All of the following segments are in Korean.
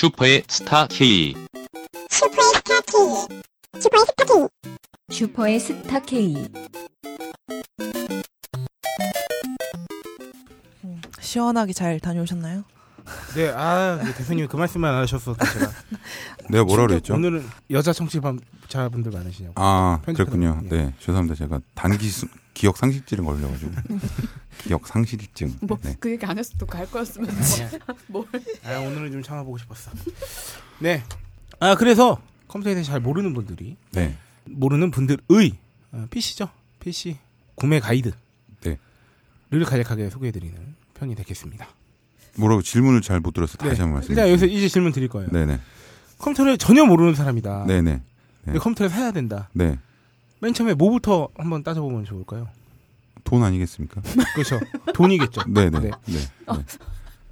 슈퍼의 스타 K. 슈퍼의 스타 K. 슈퍼의 스타 K. 슈퍼의 스타 K. 시원하게 잘 다녀오셨나요? 네, 아 네, 대표님이 그 말씀만 안 하셨어 제가. 내가 뭐라 그랬죠? 오늘은 여자 청취자분들 많으시냐고. 아 그렇군요. 보니. 네 죄송합니다. 제가 단기 수, 기억 상실증 걸려가지고 기억 상실증. 뭐 네. 그 얘기 안 했어도 갈 거였으면 뭘 아 오늘은 좀 참아보고 싶었어. 네. 아 그래서 컴퓨터에 대해서 잘 모르는 분들이 네. 모르는 분들의 어, PC죠. PC 구매 가이드. 네. 를 간략하게 소개해드리는 편이 되겠습니다. 뭐라고 질문을 잘 못 들어서 다시 한번 말씀. 일단 여기서 이제 질문 드릴 거예요. 네네. 컴퓨터를 전혀 모르는 사람이다. 네네. 근데 컴퓨터를 사야 된다. 네. 맨 처음에 뭐부터 한번 따져보면 좋을까요? 돈 아니겠습니까? 그렇죠. 돈이겠죠. 네네. 네. 네. 네.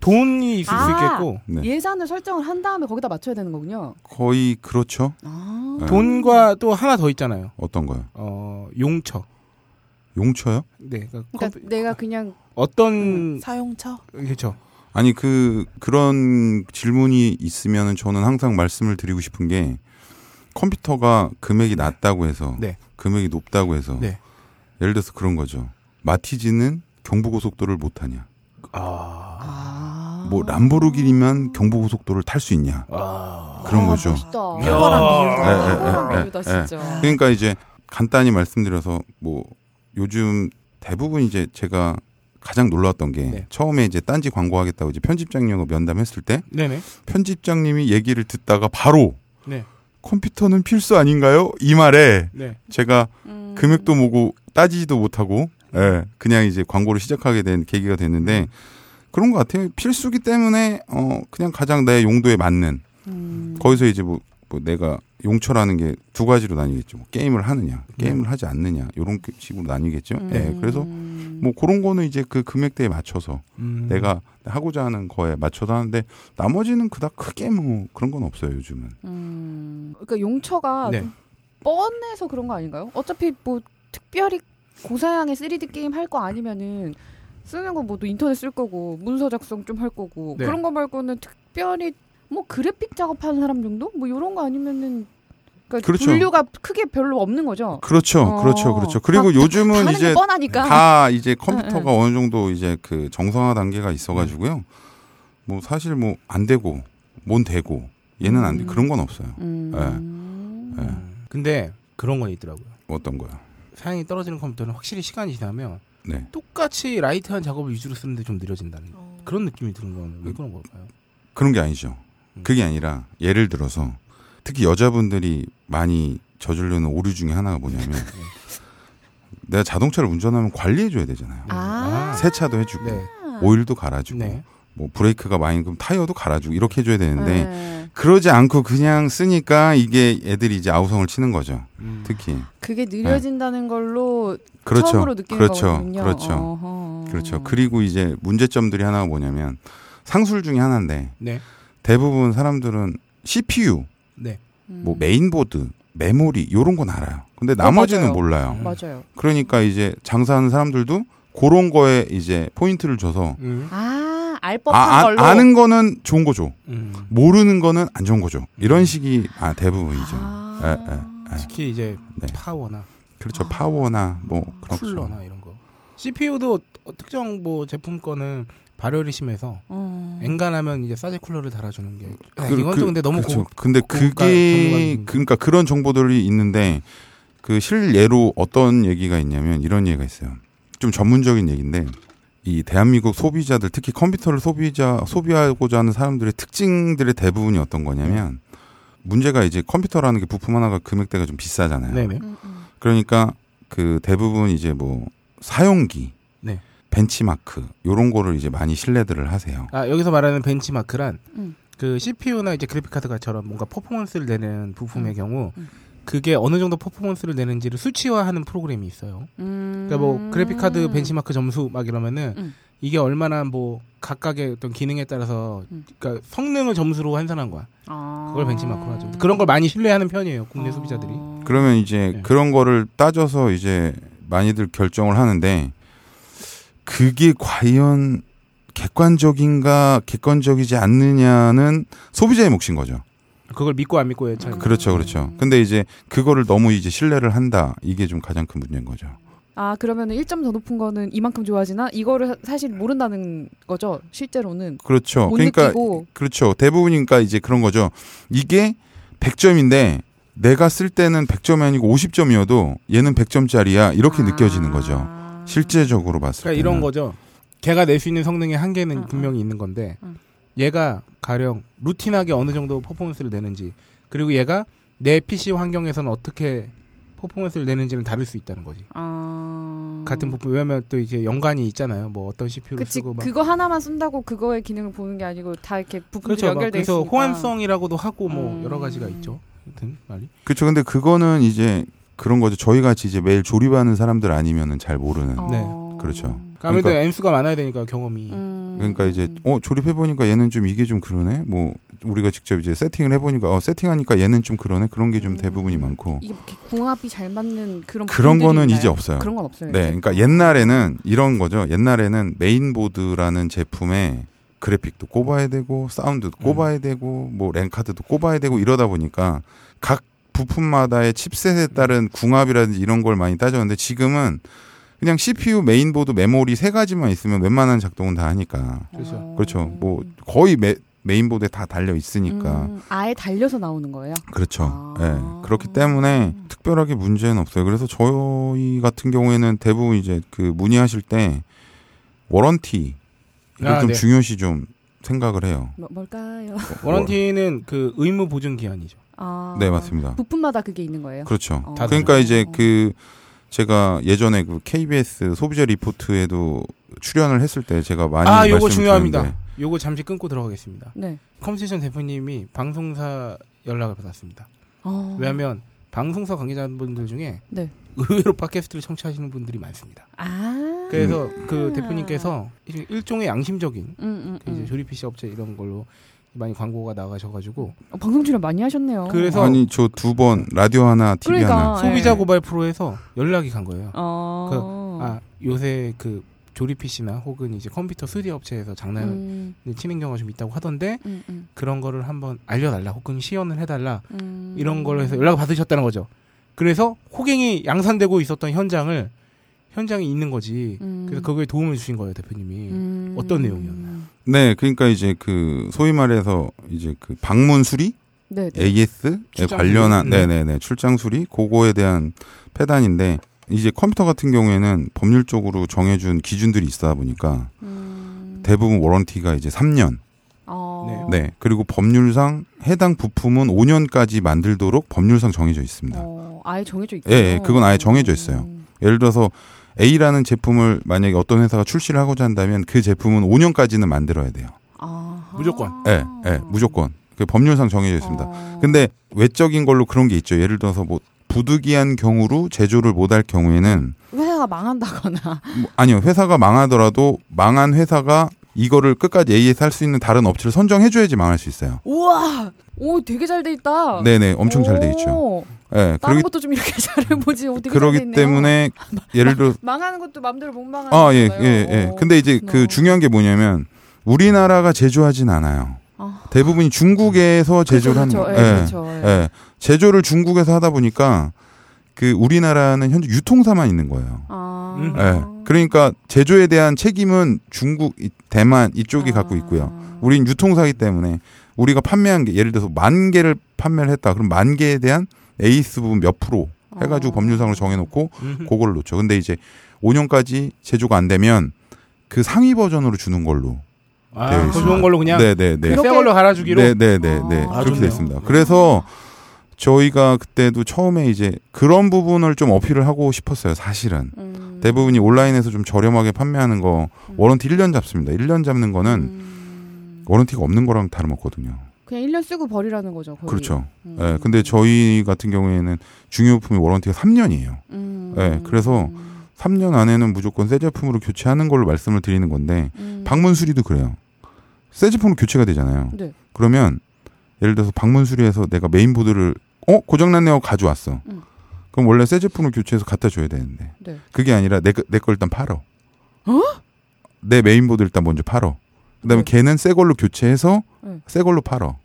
돈이 있을 수 아. 있겠고 네. 예산을 설정을 한 다음에 거기다 맞춰야 되는 거군요. 거의 그렇죠. 아. 네. 돈과 또 하나 더 있잖아요. 어떤 거요? 어 용처. 용처요? 네. 그러니까 그러니까 컴퓨- 내가 그냥 어떤 사용처? 그렇죠. 아니 그 그런 질문이 있으면은 저는 항상 말씀을 드리고 싶은 게 컴퓨터가 금액이 낮다고 해서 네. 금액이 높다고 해서 네. 예를 들어서 그런 거죠. 마티즈는 경부고속도로를 못 타냐? 아. 아. 뭐 람보르기니만 경부고속도로를 탈 수 있냐? 아. 그런 아, 거죠. 멋있다. 탁월한 비유다. 예, 예, 예, 탁월한 예, 비유다 예. 진짜. 그러니까 이제 간단히 말씀드려서 뭐 요즘 대부분 이제 제가 가장 놀랐던 게 네. 처음에 이제 딴지 광고하겠다고 이제 편집장님하고 면담했을 때 네네. 편집장님이 얘기를 듣다가 바로 네. 컴퓨터는 필수 아닌가요? 이 말에 네. 제가 음. 금액도 뭐고 따지지도 못하고 예, 그냥 이제 광고를 시작하게 된 계기가 됐는데 그런 것 같아요. 필수기 때문에 어 그냥 가장 내 용도에 맞는 음. 거기서 이제 뭐, 뭐 내가 용처라는 게 두 가지로 나뉘겠죠. 뭐 게임을 하느냐, 네. 게임을 하지 않느냐 이런 식으로 나뉘겠죠. 음. 예, 그래서 뭐 그런 거는 이제 그 금액대에 맞춰서 음. 내가 하고자 하는 거에 맞춰서 하는데 나머지는 그닥 크게 뭐 그런 건 없어요 요즘은. 음. 그러니까 용처가 네. 좀 뻔해서 그런 거 아닌가요? 어차피 뭐 특별히 고사양의 3D 게임 할 거 아니면은 쓰는 건 뭐또 인터넷 쓸 거고 문서 작성 좀 할 거고 네. 그런 거 말고는 특별히 뭐 그래픽 작업하는 사람 정도 뭐 이런 거 아니면은 그러니까 그렇죠. 분류가 크게 별로 없는 거죠. 그렇죠, 어. 그렇죠, 그렇죠. 그리고 다- 요즘은 하는 이제. 다 이제 컴퓨터가 어느 정도 이제 그 정상화 단계가 있어가지고요. 뭐 사실 뭐 안 되고 뭔 되고 얘는 안 돼. 음. 그런 건 없어요. 음. 예. 음. 근데 그런 건 있더라고요. 어떤 거요? 사양이 떨어지는 컴퓨터는 확실히 시간이 지나면 네. 똑같이 light한 작업을 위주로 쓰는데 좀 느려진다는 어. 그런 느낌이 드는 건 왜 그런 걸까요? 그런 게 아니죠. 음. 그게 아니라 예를 들어서 특히 여자분들이 많이 저지르는 오류 중에 하나가 뭐냐면 내가 자동차를 운전하면 관리해줘야 되잖아요. 아. 세차도 해주고 네. 오일도 갈아주고 네. 뭐 브레이크가 많이 그럼 타이어도 갈아주고 이렇게 해줘야 되는데 네. 그러지 않고 그냥 쓰니까 이게 애들이 이제 아우성을 치는 거죠. 음. 특히 그게 느려진다는 걸로 그렇죠, 처음으로 느끼는 그렇죠, 거거든요. 그렇죠, 어허. 그렇죠. 그리고 이제 문제점들이 하나가 뭐냐면 상술 중에 하나인데 네. 대부분 사람들은 CPU, 네. 음. 뭐 메인보드, 메모리 요런 건 알아요. 근데 나머지는 맞아요. 몰라요. 음. 맞아요. 그러니까 이제 장사하는 사람들도 그런 거에 이제 포인트를 줘서 음. 아, 알 아, 법한 아, 걸로. 아는 거는 좋은 거죠. 음. 모르는 거는 안 좋은 거죠. 이런 식이 아, 대부분이죠. 아. 예, 예, 예. 특히 이제 네. 파워나 그렇죠. 파워나 뭐 그렇죠. 쿨러나 이런 거. CPU도 특정 뭐 제품 거는 발열이 심해서 어. 엔간하면 이제 사제 쿨러를 달아주는 게 아, 그- 이건 그- 좀 근데 너무 그렇죠. 고, 근데 고가 그게. 그러니까 그런 정보들이 있는데 그 실예로 어떤 얘기가 있냐면 이런 얘기가 있어요. 좀 전문적인 얘기인데 이 대한민국 소비자들 특히 컴퓨터를 소비자 소비하고자 하는 사람들의 특징들의 대부분이 어떤 거냐면 문제가 이제 컴퓨터라는 게 부품 하나가 금액대가 좀 비싸잖아요. 네네. 음, 음. 그러니까 그 대부분 이제 뭐 사용기, 네. 벤치마크 요런 거를 이제 많이 신뢰들을 하세요. 아 여기서 말하는 벤치마크란 음. 그 CPU나 이제 그래픽 카드가처럼 뭔가 퍼포먼스를 내는 부품의 음. 경우 음. 그게 어느 정도 퍼포먼스를 내는지를 수치화하는 프로그램이 있어요. 음. 그러니까 뭐 그래픽 카드 벤치마크 점수 막 이러면은 음. 이게 얼마나 뭐 각각의 어떤 기능에 따라서 음. 그러니까 성능을 점수로 환산한 거야. 아. 그걸 벤치마크로 하죠. 그런 걸 많이 신뢰하는 편이에요. 국내 아. 소비자들이. 그러면 이제 네. 그런 거를 따져서 이제 많이들 결정을 하는데 그게 과연 객관적인가 객관적이지 않느냐는 소비자의 몫인 거죠. 그걸 믿고 안 믿고의 차이. 그렇죠, 그렇죠. 근데 이제 그거를 너무 이제 신뢰를 한다. 이게 좀 가장 큰 문제인 거죠. 아 그러면은 1점 더 높은 거는 이만큼 좋아지나 이거를 사- 사실 모른다는 거죠 실제로는 그렇죠. 못 그러니까 느끼고 그렇죠. 대부분이니까 이제 그런 거죠. 이게 100점인데 내가 쓸 때는 100점이 아니고 50점이어도 얘는 100점짜리야. 이렇게 아. 느껴지는 거죠. 실제적으로 봤을 때. 그러니까 이런 거죠. 걔가 낼 수 있는 성능의 한계는 응, 분명히 있는 건데 응. 얘가 가령 루틴하게 어느 정도 퍼포먼스를 내는지 그리고 얘가 내 PC 환경에서는 어떻게 퍼포먼스를 내는지는 다를 수 있다는 거지. 아... 같은 부품 왜냐면 또 이제 연관이 있잖아요. 뭐 어떤 CPU를 그치 쓰고 막 그거 하나만 쓴다고 그거의 기능을 보는 게 아니고 다 이렇게 부품들이 그렇죠. 막 연결돼 그래서 있으니까 호환성이라고도 하고 뭐 음. 여러 가지가 있죠. 하여튼 말이. 그렇죠. 근데 그거는 이제 그런 거죠. 저희 같이 이제 매일 조립하는 사람들 아니면은 잘 모르는. 어... 그렇죠. 아무래도 그러니까- N수가 많아야 되니까 경험이. 음... 그러니까 이제 어 조립해 보니까 얘는 좀 이게 좀 그러네. 뭐 우리가 직접 이제 세팅을 해 보니까 어 세팅하니까 얘는 좀 그러네. 그런 게좀 음. 대부분이 많고. 이게 이렇게 궁합이 잘 맞는 그런 그런 거는 있나요? 이제 없어요. 그런 건 없어요. 네, 이제? 그러니까 옛날에는 이런 거죠. 옛날에는 메인보드라는 제품에 그래픽도 꼽아야 되고 사운드도 음. 꼽아야 되고 뭐 랜카드도 꼽아야 되고 이러다 보니까 각 부품마다의 칩셋에 따른 궁합이라든지 이런 걸 많이 따졌는데 지금은 그냥 CPU, 메인보드, 메모리 세 가지만 있으면 웬만한 작동은 다 하니까 그렇죠. 어... 그렇죠. 뭐 거의 메, 메인보드에 다 달려 있으니까 음, 아예 달려서 나오는 거예요. 그렇죠. 아. 예. 그렇기 때문에 특별하게 문제는 없어요. 그래서 저희 같은 경우에는 대부분 이제 그 문의하실 때 warranty 이걸 아, 좀 네. 중요시 좀 생각을 해요. 뭐, 뭘까요? warranty는 그 의무 보증 기한이죠. 아, 네, 맞습니다. 부품마다 그게 있는 거예요. 그렇죠. 어. 그러니까 이제 그 제가 예전에 그 KBS 소비자 리포트에도 출연을 했을 때 제가 많이 아, 요거 말씀을 중요합니다. 드렸는데 요거 잠시 끊고 들어가겠습니다. 네. 컴스테이션 대표님이 방송사 연락을 받았습니다. 어... 왜냐하면 방송사 관계자분들 중에 네. 의외로 팟캐스트를 청취하시는 분들이 많습니다. 아. 그래서 그 대표님께서 일- 일종의 양심적인 음, 음, 그 이제 음. 조립 PC 업체 이런 걸로 많이 광고가 나가셔가지고 어, 방송 출연 많이 하셨네요. 그래서 아니 저 두 번 라디오 하나, TV 그러니까. 하나. 소비자 네. 고발 프로에서 연락이 간 거예요. 어. 아 요새 그 조립 PC나 혹은 이제 컴퓨터 3D 업체에서 장난을 음, 치는 경우가 좀 있다고 하던데 음, 음, 그런 거를 한번 알려달라 혹은 시연을 해달라 음. 이런 걸로 해서 연락을 받으셨다는 거죠. 그래서 호갱이 양산되고 있었던 현장을 현장에 있는 거지. 음. 그래서 그거에 도움을 주신 거예요 대표님이. 음. 어떤 내용이었나요? 네, 그러니까 이제 그 소위 말해서 이제 그 방문 수리 네. 네. AS에 출장 관련한 수리? 네. 네네 네 출장 수리 그거에 대한 패단인데 이제 컴퓨터 같은 경우에는 법률적으로 정해준 기준들이 있다 보니까 음. 대부분 워런티가 이제 3년 어. 네 그리고 법률상 해당 부품은 5년까지 만들도록 법률상 정해져 있습니다. 어, 아예 정해져 있고. 음. 예, 예, 그건 아예 정해져 있어요. 예를 들어서 A라는 제품을 만약에 어떤 회사가 출시를 하고자 한다면 그 제품은 5년까지는 만들어야 돼요. 아하. 무조건. 예, 예, 무조건. 그 법률상 정해져 있습니다. 어. 근데 외적인 걸로 그런 게 있죠. 예를 들어서 뭐 부득이한 경우로 제조를 못할 경우에는 회사가 망한다거나. 뭐 아니요 회사가 망하더라도 망한 회사가 이거를 끝까지 AS 할 수 있는 다른 업체를 선정해줘야지 망할 수 있어요. 우와. 오, 되게 잘 돼 있다. 네네 엄청 잘 돼 있죠. 오, 예, 다른 그러기 것도 좀 이렇게 잘해보지. 오, 잘돼 그러기. 때문에 예를 들어 망하는 것도 마음대로 못 망하는 아 예 거잖아요. 예 예. 어. 근데 이제 그 어. 중요한 게 뭐냐면 우리나라가 제조하진 않아요. 아. 대부분이 중국에서 제조를 하는 그렇죠, 거예요. 예, 예. 그렇죠. 예. 예. 제조를 중국에서 하다 보니까 그 우리나라는 현재 유통사만 있는 거예요. 아. 음. 예. 그러니까 제조에 대한 책임은 중국, 이- 대만 이쪽이 아. 갖고 있고요. 우린 유통사기 때문에 우리가 판매한 게 예를 들어서 만 개를 판매를 했다. 그럼 만 개에 대한 에이스 부분 몇 프로 해가지고 아. 법률상으로 정해놓고 음. 그거를 놓죠. 근데 이제 5년까지 제조가 안 되면 그 상위 버전으로 주는 걸로. 아, 되어 그 있습니다. 좋은 걸로 그냥 네네네. 새 걸로 갈아주기로. 네네네네. 아, 그렇게 좋네요. 됐습니다. 그래서 저희가 그때도 처음에 이제 그런 부분을 좀 어필을 하고 싶었어요. 사실은. 음. 대부분이 온라인에서 좀 저렴하게 판매하는 거 warranty 1년 잡습니다. 1년 잡는 거는 음. warranty가 없는 거랑 다름없거든요. 그냥 1년 쓰고 버리라는 거죠. 거의. 그렇죠. 음. 예, 근데 저희 같은 경우에는 중요부품이 warranty가 3년이에요. 음. 예, 그래서 3년 안에는 무조건 새 제품으로 교체하는 걸로 말씀을 드리는 건데 음. 방문 수리도 그래요. 새 제품으로 교체가 되잖아요. 네. 그러면 예를 들어서 방문 수리해서 내가 메인보드를 어 고장났네 요 가져왔어. 음. 그럼 원래 새 제품을 교체해서 갖다 줘야 되는데 네. 그게 아니라 내내거 일단 팔어. 내 메인보드 일단 먼저 팔어. 그다음에 네. 걔는 새 걸로 교체해서 네. 새 걸로 팔어.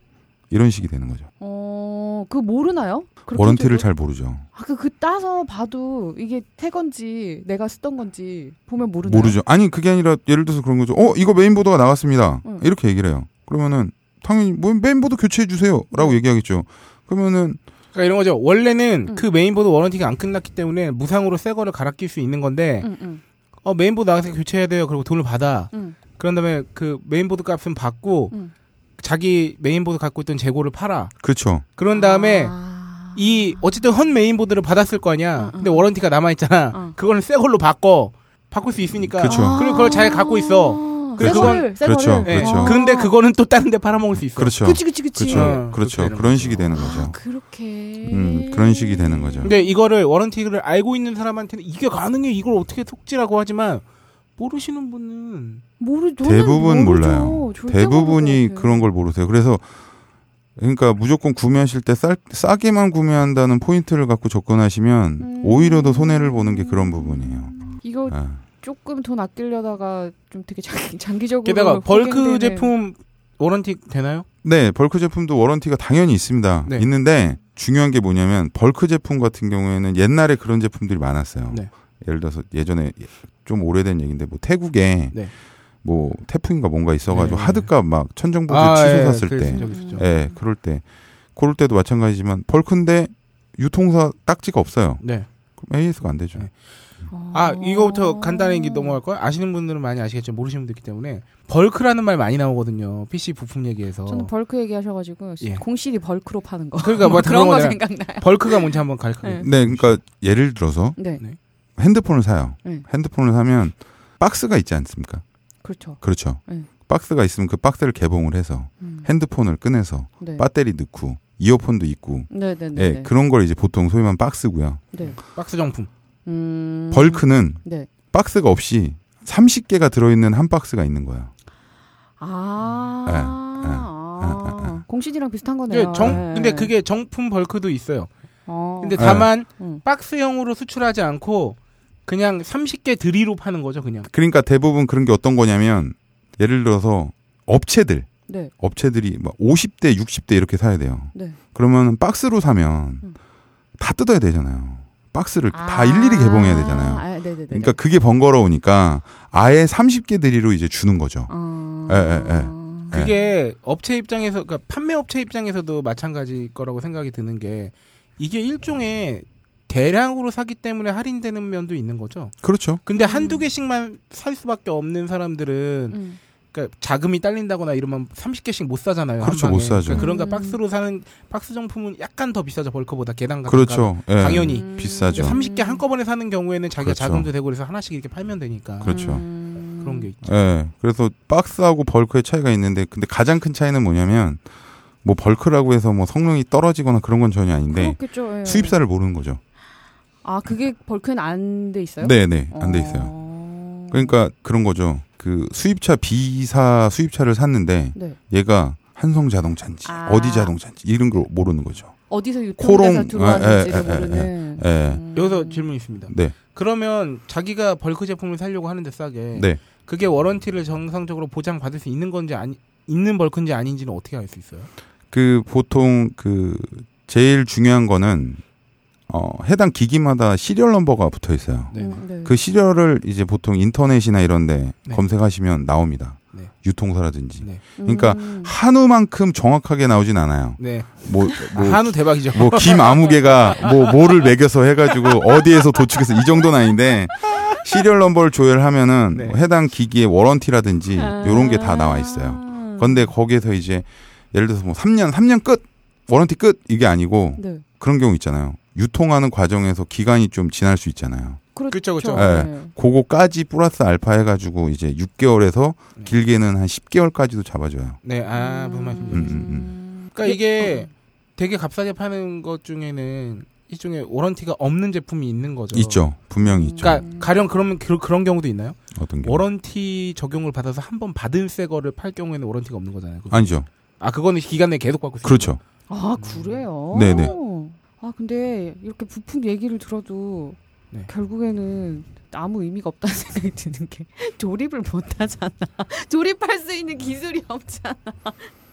이런 식이 되는 거죠. 어, 그 모르나요? warranty를? 잘 모르죠. 아, 그, 그 따서 봐도 이게 새 건지 내가 쓰던 건지 보면 모르나요? 모르죠. 아니 그게 아니라 예를 들어서 그런 거죠. 어 이거 메인보드가 나갔습니다. 응. 이렇게 얘기를 해요. 그러면은 당연히 뭐 메인보드 교체해 주세요라고 얘기하겠죠. 그러면은 그러니까 이런 거죠. 원래는 음. 그 메인보드 warranty가 안 끝났기 때문에 무상으로 새 거를 갈아 낄 수 있는 건데 응, 응, 어 메인보드 나가서 교체해야 돼요. 그리고 돈을 받아. 응. 그런 다음에 그 메인보드 값은 받고 응. 자기 메인보드 갖고 있던 재고를 팔아. 그렇죠. 그런 다음에 아. 이 어쨌든 헌 메인보드를 받았을 거 아니야. 응, 응. 근데 warranty가 남아 있잖아. 응. 그거는 새 걸로 바꿔. 바꿀 수 있으니까. 그쵸. 그리고 그걸 잘 갖고 있어. 새 그래서 거를, 새 그렇죠. 예. 그렇죠. 근데 그거는 또 다른 데 팔아먹을 수 있어. 그렇죠. 그치, 그치, 그치. 그렇죠. 어, 그렇죠. 그런. 식이 되는 아, 거죠. 그렇게. 음, 그런 식이 되는 거죠. 근데 이거를 warranty를 알고 있는 사람한테는 이게 가능해 이걸 어떻게 속지라고 하지만 모르시는 분은 모르, 대부분 모르죠. 몰라요. 대부분이. 그런 걸 모르세요. 그래서 그러니까 무조건 구매하실 때 쌀, 싸게만 구매한다는 포인트를 갖고 접근하시면 음. 오히려 더 손해를 보는 게 그런 부분이에요. 이거 아. 조금 돈 아끼려다가 좀 되게 장기, 장기적으로. 게다가 bulk 제품 warranty 되나요? 네, bulk 제품도 warranty가 당연히 있습니다. 네. 있는데 중요한 게 뭐냐면 bulk 제품 같은 경우에는 옛날에 그런 제품들이 많았어요. 네. 예를 들어서 예전에 좀 오래된 얘기인데 뭐 태국에 네. 뭐 태풍인가 뭔가 있어가지고 네. 하드값 막 천정부들 아, 치솟았을 예, 때. 예, 그럴 때, 그럴 때도 마찬가지지만 벌크인데 유통사 딱지가 없어요. 네. 그럼 AS가 안 되죠. 네. 어. 아 이거부터 간단히 얘기 넘어갈 거야. 아시는 분들은 많이 아시겠지만 모르시는 분들 있기 때문에 벌크라는 말 많이 나오거든요. PC 부품 얘기에서. 저는 벌크 얘기하셔가지고 예. 공실이 벌크로 파는 거. 그러니까 뭐 그런 그런 거. 생각나요. 벌크가 뭔지 한번 가르쳐. 네. 네, 그러니까 예를 들어서 네, 핸드폰을 사요. 네. 핸드폰을 사면 박스가 있지 않습니까? 그렇죠. 그렇죠. 네. 박스가 있으면 그 박스를 개봉을 해서 음. 핸드폰을 꺼내서 네. 배터리 넣고 이어폰도 있고 네, 네, 네. 예, 네. 그런 걸 이제 보통 소위 말하면 박스고요. 네. 박스 정품. 음. 벌크는 네. 박스가 없이 30개가 들어있는 한 박스가 있는 거예요. 아. 네, 아. 공실이랑 비슷한 거네요. 정, 네. 근데 그게 정품 벌크도 있어요. 어. 근데 네. 다만 음. 박스형으로 수출하지 않고 그냥 30개 드리로 파는 거죠, 그냥. 그러니까 대부분 그런 게 어떤 거냐면 예를 들어서 업체들 네. 업체들이 막 50대, 60대 이렇게 사야 돼요. 네. 그러면 박스로 사면 음. 다 뜯어야 되잖아요. 박스를 다 아. 일일이 개봉해야 되잖아요. 아, 네네네. 그러니까 그게 번거로우니까 아예 30개 드리로 이제 주는 거죠. 어. 예, 예, 예. 그게 업체 입장에서 그러니까 판매 업체 입장에서도 마찬가지일 거라고 생각이 드는 게 이게 일종의 대량으로 사기 때문에 할인되는 면도 있는 거죠. 그렇죠. 근데 음. 한두 개씩만 살 수밖에 없는 사람들은 음. 그러니까 자금이 딸린다거나 이러면 30개씩 못 사잖아요. 한 그렇죠, 방에. 못 사죠. 그러니까 그런가 음. 박스로 사는 박스 정품은 약간 더 비싸죠. 벌크보다 계단 가격가. 그렇죠. 예. 당연히. 음. 비싸죠. 30개 한꺼번에 사는 경우에는 자기가 그렇죠. 자금도 되고 그래서 하나씩 이렇게 팔면 되니까 그렇죠. 음. 그런 게 있죠. 예. 그래서 박스하고 벌크의 차이가 있는데 근데 가장 큰 차이는 뭐냐면 뭐 bulk라고 해서 뭐 성능이 떨어지거나 그런 건 전혀 아닌데 그렇겠죠. 예. 수입사를 모르는 거죠. 아 그게 bulk는 안 돼 있어요? 네, 네. 안 돼 있어요. 어. 그러니까 그런 거죠. 그 수입차 B사 수입차를 샀는데 네. 얘가 한성 자동차인지 아. 어디 자동차인지 이런 걸 모르는 거죠. 어디서 코오롱, 유통돼서 들어왔는지를 예, 예, 예, 모르는. 예. 음. 여기서 질문 있습니다. 네. 그러면 자기가 bulk 제품을 사려고 하는데 싸게 네. 그게 warranty를 정상적으로 보장 받을 수 있는 건지 아니 있는 bulk인지 아닌지는 어떻게 알 수 있어요? 그 보통 그 제일 중요한 거는 어 해당 기기마다 serial number가 붙어 있어요. 네. 음, 네. 그 serial을 이제 보통 인터넷이나 이런데 네. 검색하시면 나옵니다. 네. 유통사라든지. 네. 그러니까 음. 한우만큼 정확하게 나오진 않아요. 네. 뭐, 아, 뭐, 한우 대박이죠. 뭐, 김 아무개가 뭐, 뭐를 먹여서 해가지고 어디에서 도축해서 이 정도는 아닌데 serial number를 조회하면은 네. 뭐 해당 기기의 warranty라든지 아. 요런 게 다 나와 있어요. 근데 거기에서 이제 예를 들어서 뭐 3년, 3년 끝! warranty 끝! 이게 아니고 네. 그런 경우 있잖아요. 유통하는 과정에서 기간이 좀 지날 수 있잖아요. 그렇죠, 그렇죠. 예. 그거까지 플러스 알파 해가지고 이제 6개월에서 네. 길게는 한 10개월까지도 잡아줘요. 네, 아 무슨 말씀인지. 음, 알겠습니다. 음, 그러니까 이게 되게 값싸게 파는 것 중에는 일종의 warranty가 없는 제품이 있는 거죠. 있죠. 분명히 있죠. 그러니까 가령 그러면 그, 그런 경우도 있나요? 어떤 게. warranty 적용을 받아서 한 번 받은 새 거를 팔 경우에는 warranty가 없는 거잖아요. 그거. 아니죠. 아 그거는 기간 내에 계속 받고 있어요. 그렇죠. 아 그래요? 네네. 아 근데 이렇게 부품 얘기를 들어도 네. 결국에는 아무 의미가 없다는 생각이 드는 게 조립을 못 하잖아. 조립할 수 있는 기술이 없잖아.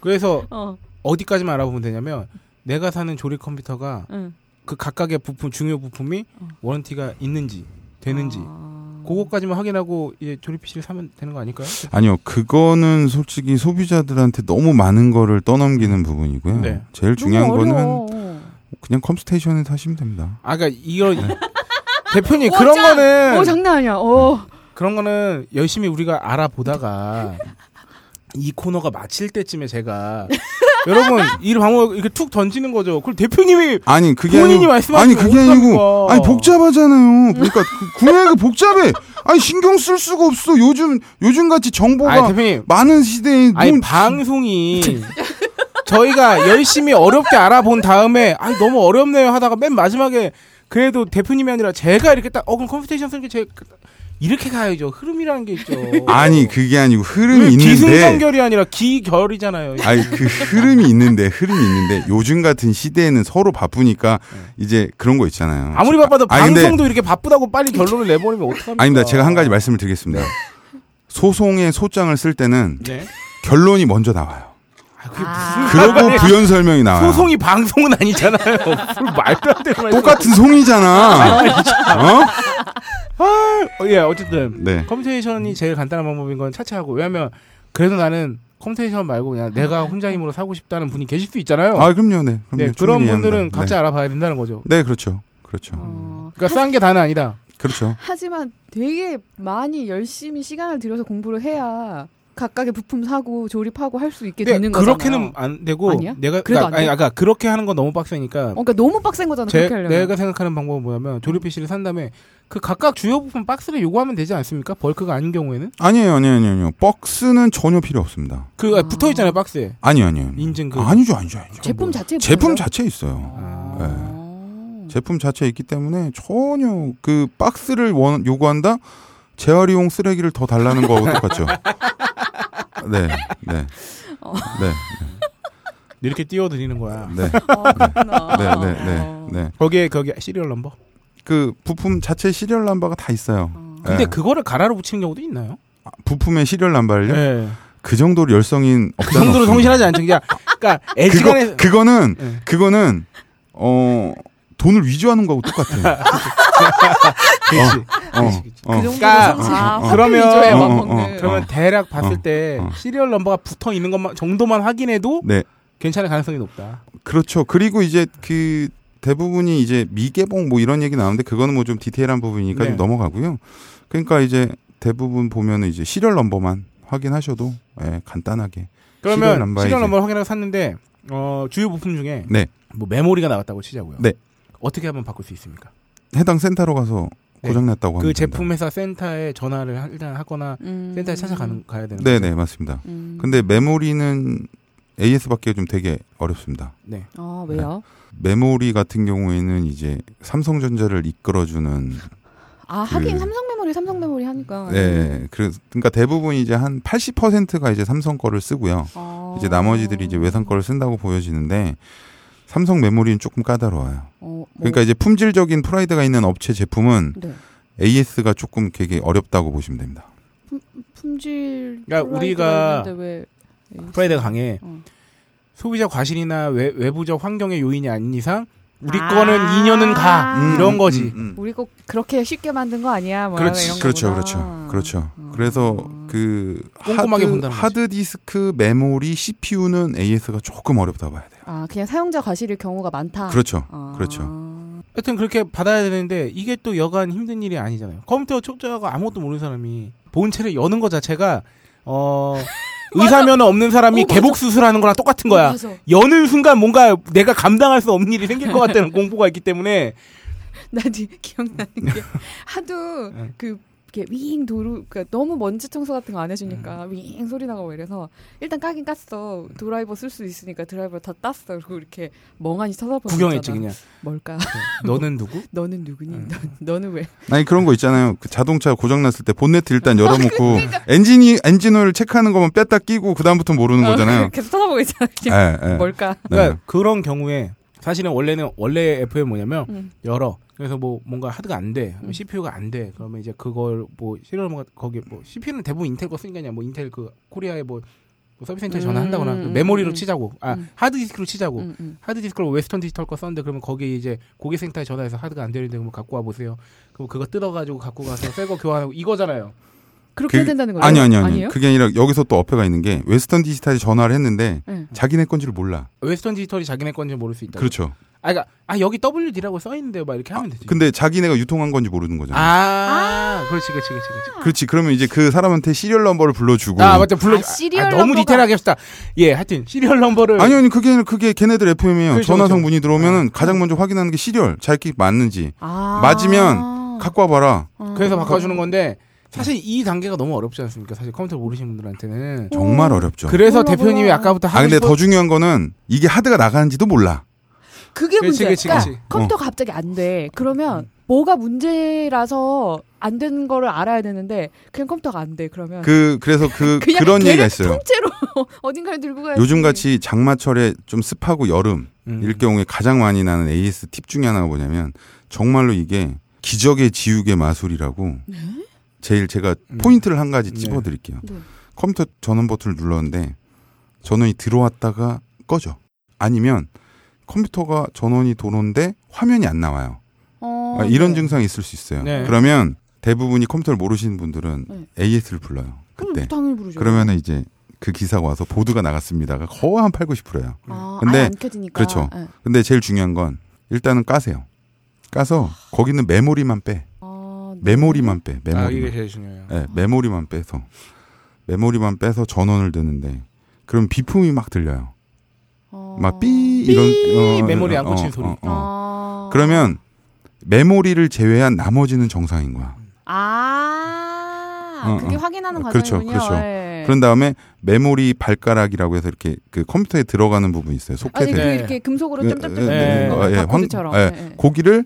그래서 어, 어디까지만 알아보면 되냐면 내가 사는 조립 컴퓨터가 응. 그 각각의 부품 중요 부품이 어. 워런티가 있는지 되는지 아. 그거까지만 확인하고 이제 조립 PC를 사면 되는 거 아닐까요? 아니요, 그거는 솔직히 소비자들한테 너무 많은 거를 떠넘기는 부분이고요. 네. 제일 중요한 거는 어려워. 그냥 컴스테이션에서 하시면 됩니다. 아, 그러니까 이런 네. 대표님 어, 그런 짱! 거는 어 장난 아니야. 어. 그런 거는 열심히 우리가 알아보다가 이 코너가 마칠 때쯤에 제가 여러분 이 방법 이렇게 툭 던지는 거죠. 그럼 대표님이 아니 그게 본인이 말씀하시면 아니 그게 아니고? 아니 복잡하잖아요. 그러니까 그 구매가 복잡해. 아니 신경 쓸 수가 없어. 요즘 요즘 같이 정보가 아니 대표님 많은 시대에 아니 뭐- 방송이 저희가 열심히 어렵게 알아본 다음에 아니 너무 어렵네요 하다가 맨 마지막에 그래도 대표님이 아니라 제가 이렇게 딱 어 그럼 컴퓨테이션 쓰는 게제 이렇게 가야죠 흐름이라는 게 있죠 아니 그게 아니고 흐름이 왜 있는데 기승전결이 아니라 기결이잖아요 아니 그 흐름이 있는데 흐름이 있는데 요즘 같은 시대에는 서로 바쁘니까 이제 그런 거 있잖아요. 아무리 바빠도 근데- 방송도 이렇게 바쁘다고 빨리 결론을 내버리면 어떡합니까 아닙니다. 제가 한 가지 말씀을 드리겠습니다. 소송의 소장을 쓸 때는 네. 결론이 먼저 나와요. 아, 그게 아. 무슨 그러고. 부연 설명이 나와요. 소송이 방송은 아니잖아요 말도 안 되는 말 똑같은 송이잖아. 어? 어, 예 어쨌든 네. 컴퓨테이션이 제일 간단한 방법인 건 차치하고 왜냐면 그래도 나는 컴퓨테이션 말고 그냥 내가 혼자 힘으로 사고 싶다는 분이 계실 수 있잖아요. 아 그럼요, 네. 그럼요. 네, 그런 분들은 이해합니다. 각자 알아봐야 된다는 거죠. 네. 네, 그렇죠, 그렇죠, 어. 그러니까 싼 게 다는 아니다. 그렇죠. 하지만 되게 많이 열심히 시간을 들여서 공부를 해야 각각의 부품 사고 조립하고 할 수 있게 근데 되는 거잖아요. 그렇게는 안 되고 아니야? 내가 그래도 그러니까, 안 아니 돼? 아까 그렇게 하는 건 너무 빡세니까 어, 그러니까 너무 빡센 거잖아. 제, 그렇게 하려면. 내가 생각하는 방법은 뭐냐면 조립 PC를 산 다음에 그 각각 주요 부품 박스를 요구하면 되지 않습니까? 벌크가 아닌 경우에는 아니에요, 아니에요, 아니에요. 아니에요. 박스는 전혀 필요 없습니다. 그 아. 붙어 있잖아요 박스에 아니요, 아니요. 인증 그 아니죠, 아니죠, 아니죠. 제품 자체에 제품 붙어요? 자체에 있어요. 아. 어. 제품 자체에 있기 때문에 전혀 그 박스를 원, 요구한다? 재활용 쓰레기를 더 달라는 거하고 똑같죠. 네, 네, 어. 네, 이렇게 띄워드리는 거야. 네, 어, 그렇구나. 네, 네, 네, 어. 네. 거기에 거기 serial number. 그 부품 자체 serial number가 다 있어요. 어. 근데 네. 그거를 가라로 붙이는 경우도 있나요? 아, 부품의 serial number를요? 네. 그 정도로 열성인 그. 정도로 성실하지 않죠. 그냥 그러니까 그거 그거는 네. 그거는 어 돈을 위조하는 거하고 똑같아. 그렇지. 어, 그렇지. 어. 그 정도로 그러니까. 아, 어, 그러면- 어, 막 어. 그러면 대략 봤을 어, 때 어. serial number가 붙어 있는 것만 정도만 확인해도 네, 괜찮을 가능성이 높다. 그렇죠. 그리고 이제 그 대부분이 이제 미개봉 뭐 이런 얘기 나오는데 그거는 뭐 좀 디테일한 부분이니까 네. 좀 넘어가고요. 그러니까 이제 대부분 보면은 이제 serial number만 확인하셔도 예, 간단하게. serial 그러면 serial 이제- number를 확인하고 샀는데 어, 주요 부품 중에 네. 뭐 메모리가 나왔다고 치자고요. 네. 어떻게 하면 바꿀 수 있습니까? 해당 센터로 가서 네. 고장 났다고 하면 그 됩니다. 제품 회사 센터에 전화를 하- 일단 하거나 음. 센터에 찾아가는 가야 되는 네, 거죠. 네, 맞습니다. 음. 근데 메모리는 AS밖에 좀 되게 어렵습니다. 네. 아 왜요? 메모리 같은 경우에는 이제 삼성전자를 이끌어주는 아 하긴 그- 삼성 메모리 삼성 메모리 하니까. 네, 그 그러니까 대부분 이제 한 80%가 이제 삼성 거를 쓰고요. 아. 이제 나머지들이 이제 외산 거를 쓴다고 보여지는데 삼성 메모리는 조금 까다로워요. 어, 뭐, 그러니까 이제 품질적인 프라이드가 있는 업체 제품은 네. AS가 조금 되게 어렵다고 보시면 됩니다. 품질. 그러니까 프라이드가 우리가 프라이드가 강해. 어. 소비자 과실이나 외, 외부적 환경의 요인이 아닌 이상 우리 아. 거는 2년은 가 음. 이런 거지. 음, 음. 우리 거 그렇게 쉽게 만든 거 아니야? 뭐 그렇지. 이런 그렇죠. 그렇죠, 그렇죠. 음. 그래서 그 꼼꼼하게 하드, 본다는. 하드 디스크, 메모리, CPU는 AS가 조금 어렵다고 봐야 돼요. 아 그냥 사용자 과실일 경우가 많다. 그렇죠, 아. 그렇죠. 하여튼 그렇게 받아야 되는데 이게 또 여간 힘든 일이 아니잖아요. 컴퓨터 초짜가 아무것도 모르는 사람이 본체를 여는 것 자체가 어 의사면허 없는 사람이 어, 맞아. 개복 수술하는 거랑 똑같은 거야. 맞아. 여는 순간 뭔가 내가 감당할 수 없는 일이 생길 것 같다는 공포가 있기 때문에 나 지금 기억나는 게 하도 네. 그 이렇게 윙 도로 그러니까 너무 먼지 청소 같은 거 안 해주니까 윙 소리 나고 이래서 일단 까긴 깠어 드라이버 쓸 수 있으니까 드라이버 다 땄어 그리고 이렇게 멍하니 쳐다보고 구경했지. 그냥. 뭘까 너는 누구? 너는 누구니 응. 너, 너는 왜 아니 그런 거 있잖아요. 그 자동차 고장 났을 때 본네트 일단 열어놓고 그러니까. 엔진이 엔진오일 체크하는 거만 뺐다 끼고 그 다음부터 모르는 거잖아요. 계속 쳐다보고 있잖아 예, 예. 뭘까 네. 그러니까 그런 경우에 사실은 원래는 원래 FM 뭐냐면 응. 열어 그래서 뭐 뭔가 하드가 안 돼, 음. CPU가 안 돼. 그러면 이제 그걸 뭐뭐 거기 뭐 CPU는 대부분 인텔 거 쓰니까 그냥 뭐 인텔 그 코리아에 뭐, 뭐 서비스 센터에 음, 전화한다거나 음, 메모리로 음. 치자고, 아 음. 하드 디스크로 치자고. 음, 음. 하드 디스크로 웨스턴 디지털 거 썼는데 그러면 거기 이제 고객센터에 전화해서 하드가 안 되는데 그럼 갖고 와 보세요. 그럼 그거 뜯어가지고 갖고 가서 새거 교환하고 이거잖아요. 그렇게 그- 해야 된다는 거예요? 아니 아니 아니. 아니에요? 그게 아니라 여기서 또 어폐가 있는 게 웨스턴 디지털이 전화를 했는데 네. 자기네 건지를 몰라. 웨스턴 디지털이 자기네 건지 모를 수 있다. 그렇죠. 아, 그러니까 아 여기 WD라고 써 있는데요, 막 이렇게 하면 되지. 근데 자기네가 유통한 건지 모르는 거잖아. 아, 그렇지, 그렇지, 그렇지, 그렇지. 그렇지. 그러면 이제 그 사람한테 serial number를 불러주고. 아 맞다 불러. 아, serial 너무 number가- 디테일하게 했다. 예, 하여튼 serial number를 아니 아니 그게 그게 걔네들 FM이에요. 그렇죠, 전화상 그렇죠. 문의 들어오면은 가장 먼저 확인하는 게 serial 자기 맞는지 아. 맞으면 갖고 와봐라. 어. 그래서 바꿔주는 건데 사실 이 단계가 너무 어렵지 않습니까? 사실 컴퓨터 모르시는 분들한테는. 정말 오. 어렵죠. 그래서 몰라, 대표님이 몰라. 아까부터 아 근데 하고 더 중요한 거는 이게 하드가 나가는지도 몰라. 그게 그치, 문제야. 그치, 그러니까 그치. 컴퓨터가 갑자기 안 돼. 그러면 뭐가 문제라서 안 되는 거를 알아야 되는데 그냥 컴퓨터가 안 돼. 그러면 그 그래서 그 그냥 그런 얘기가 있어요. 통째로 어딘가에 들고 가야지. 요즘 같이 장마철에 좀 습하고 여름 음. 일 경우에 가장 많이 나는 AS 팁 중에 하나가 뭐냐면 정말로 이게 기적의 지우개 마술이라고 제일 제가 음. 포인트를 한 가지 네. 찝어드릴게요. 네. 컴퓨터 전원 버튼을 눌렀는데 전원이 들어왔다가 꺼져. 아니면 컴퓨터가 전원이 도는데 화면이 안 나와요. 어, 아, 이런 네. 증상이 있을 수 있어요. 네. 그러면 대부분이 컴퓨터를 모르시는 분들은 네. AS를 불러요. 그럼 그때. 당연히 부르죠. 그러면은 이제 그 기사가 와서 보드가 나갔습니다가 거의 한 8, 90%예요. 아, 근데- 아예 안 켜지니까. 그렇죠. 네. 근데 제일 중요한 건 일단은 까세요. 까서 거기는 메모리만 빼. 아, 네. 메모리만 빼. 아 이게 메모리만. 제일 중요해요. 네, 메모리만 빼서 메모리만 빼서 전원을 드는데 그럼 비프음이 막 들려요. 어. 막 삐 이런 어, 메모리 안 어, 꽂힌 어, 소리. 어, 어. 아. 그러면 메모리를 제외한 나머지는 정상인 거야. 아, 어, 그게 어. 확인하는 그렇죠, 과정이군요. 그렇죠. 네. 그런 다음에 메모리 발가락이라고 해서 이렇게 그 컴퓨터에 들어가는 부분이 있어요. 소켓에. 그 네. 이렇게 금속으로 네, 점점점 네, 되는 거 예, 바코드처럼. 황- 예. 네, 네. 고거를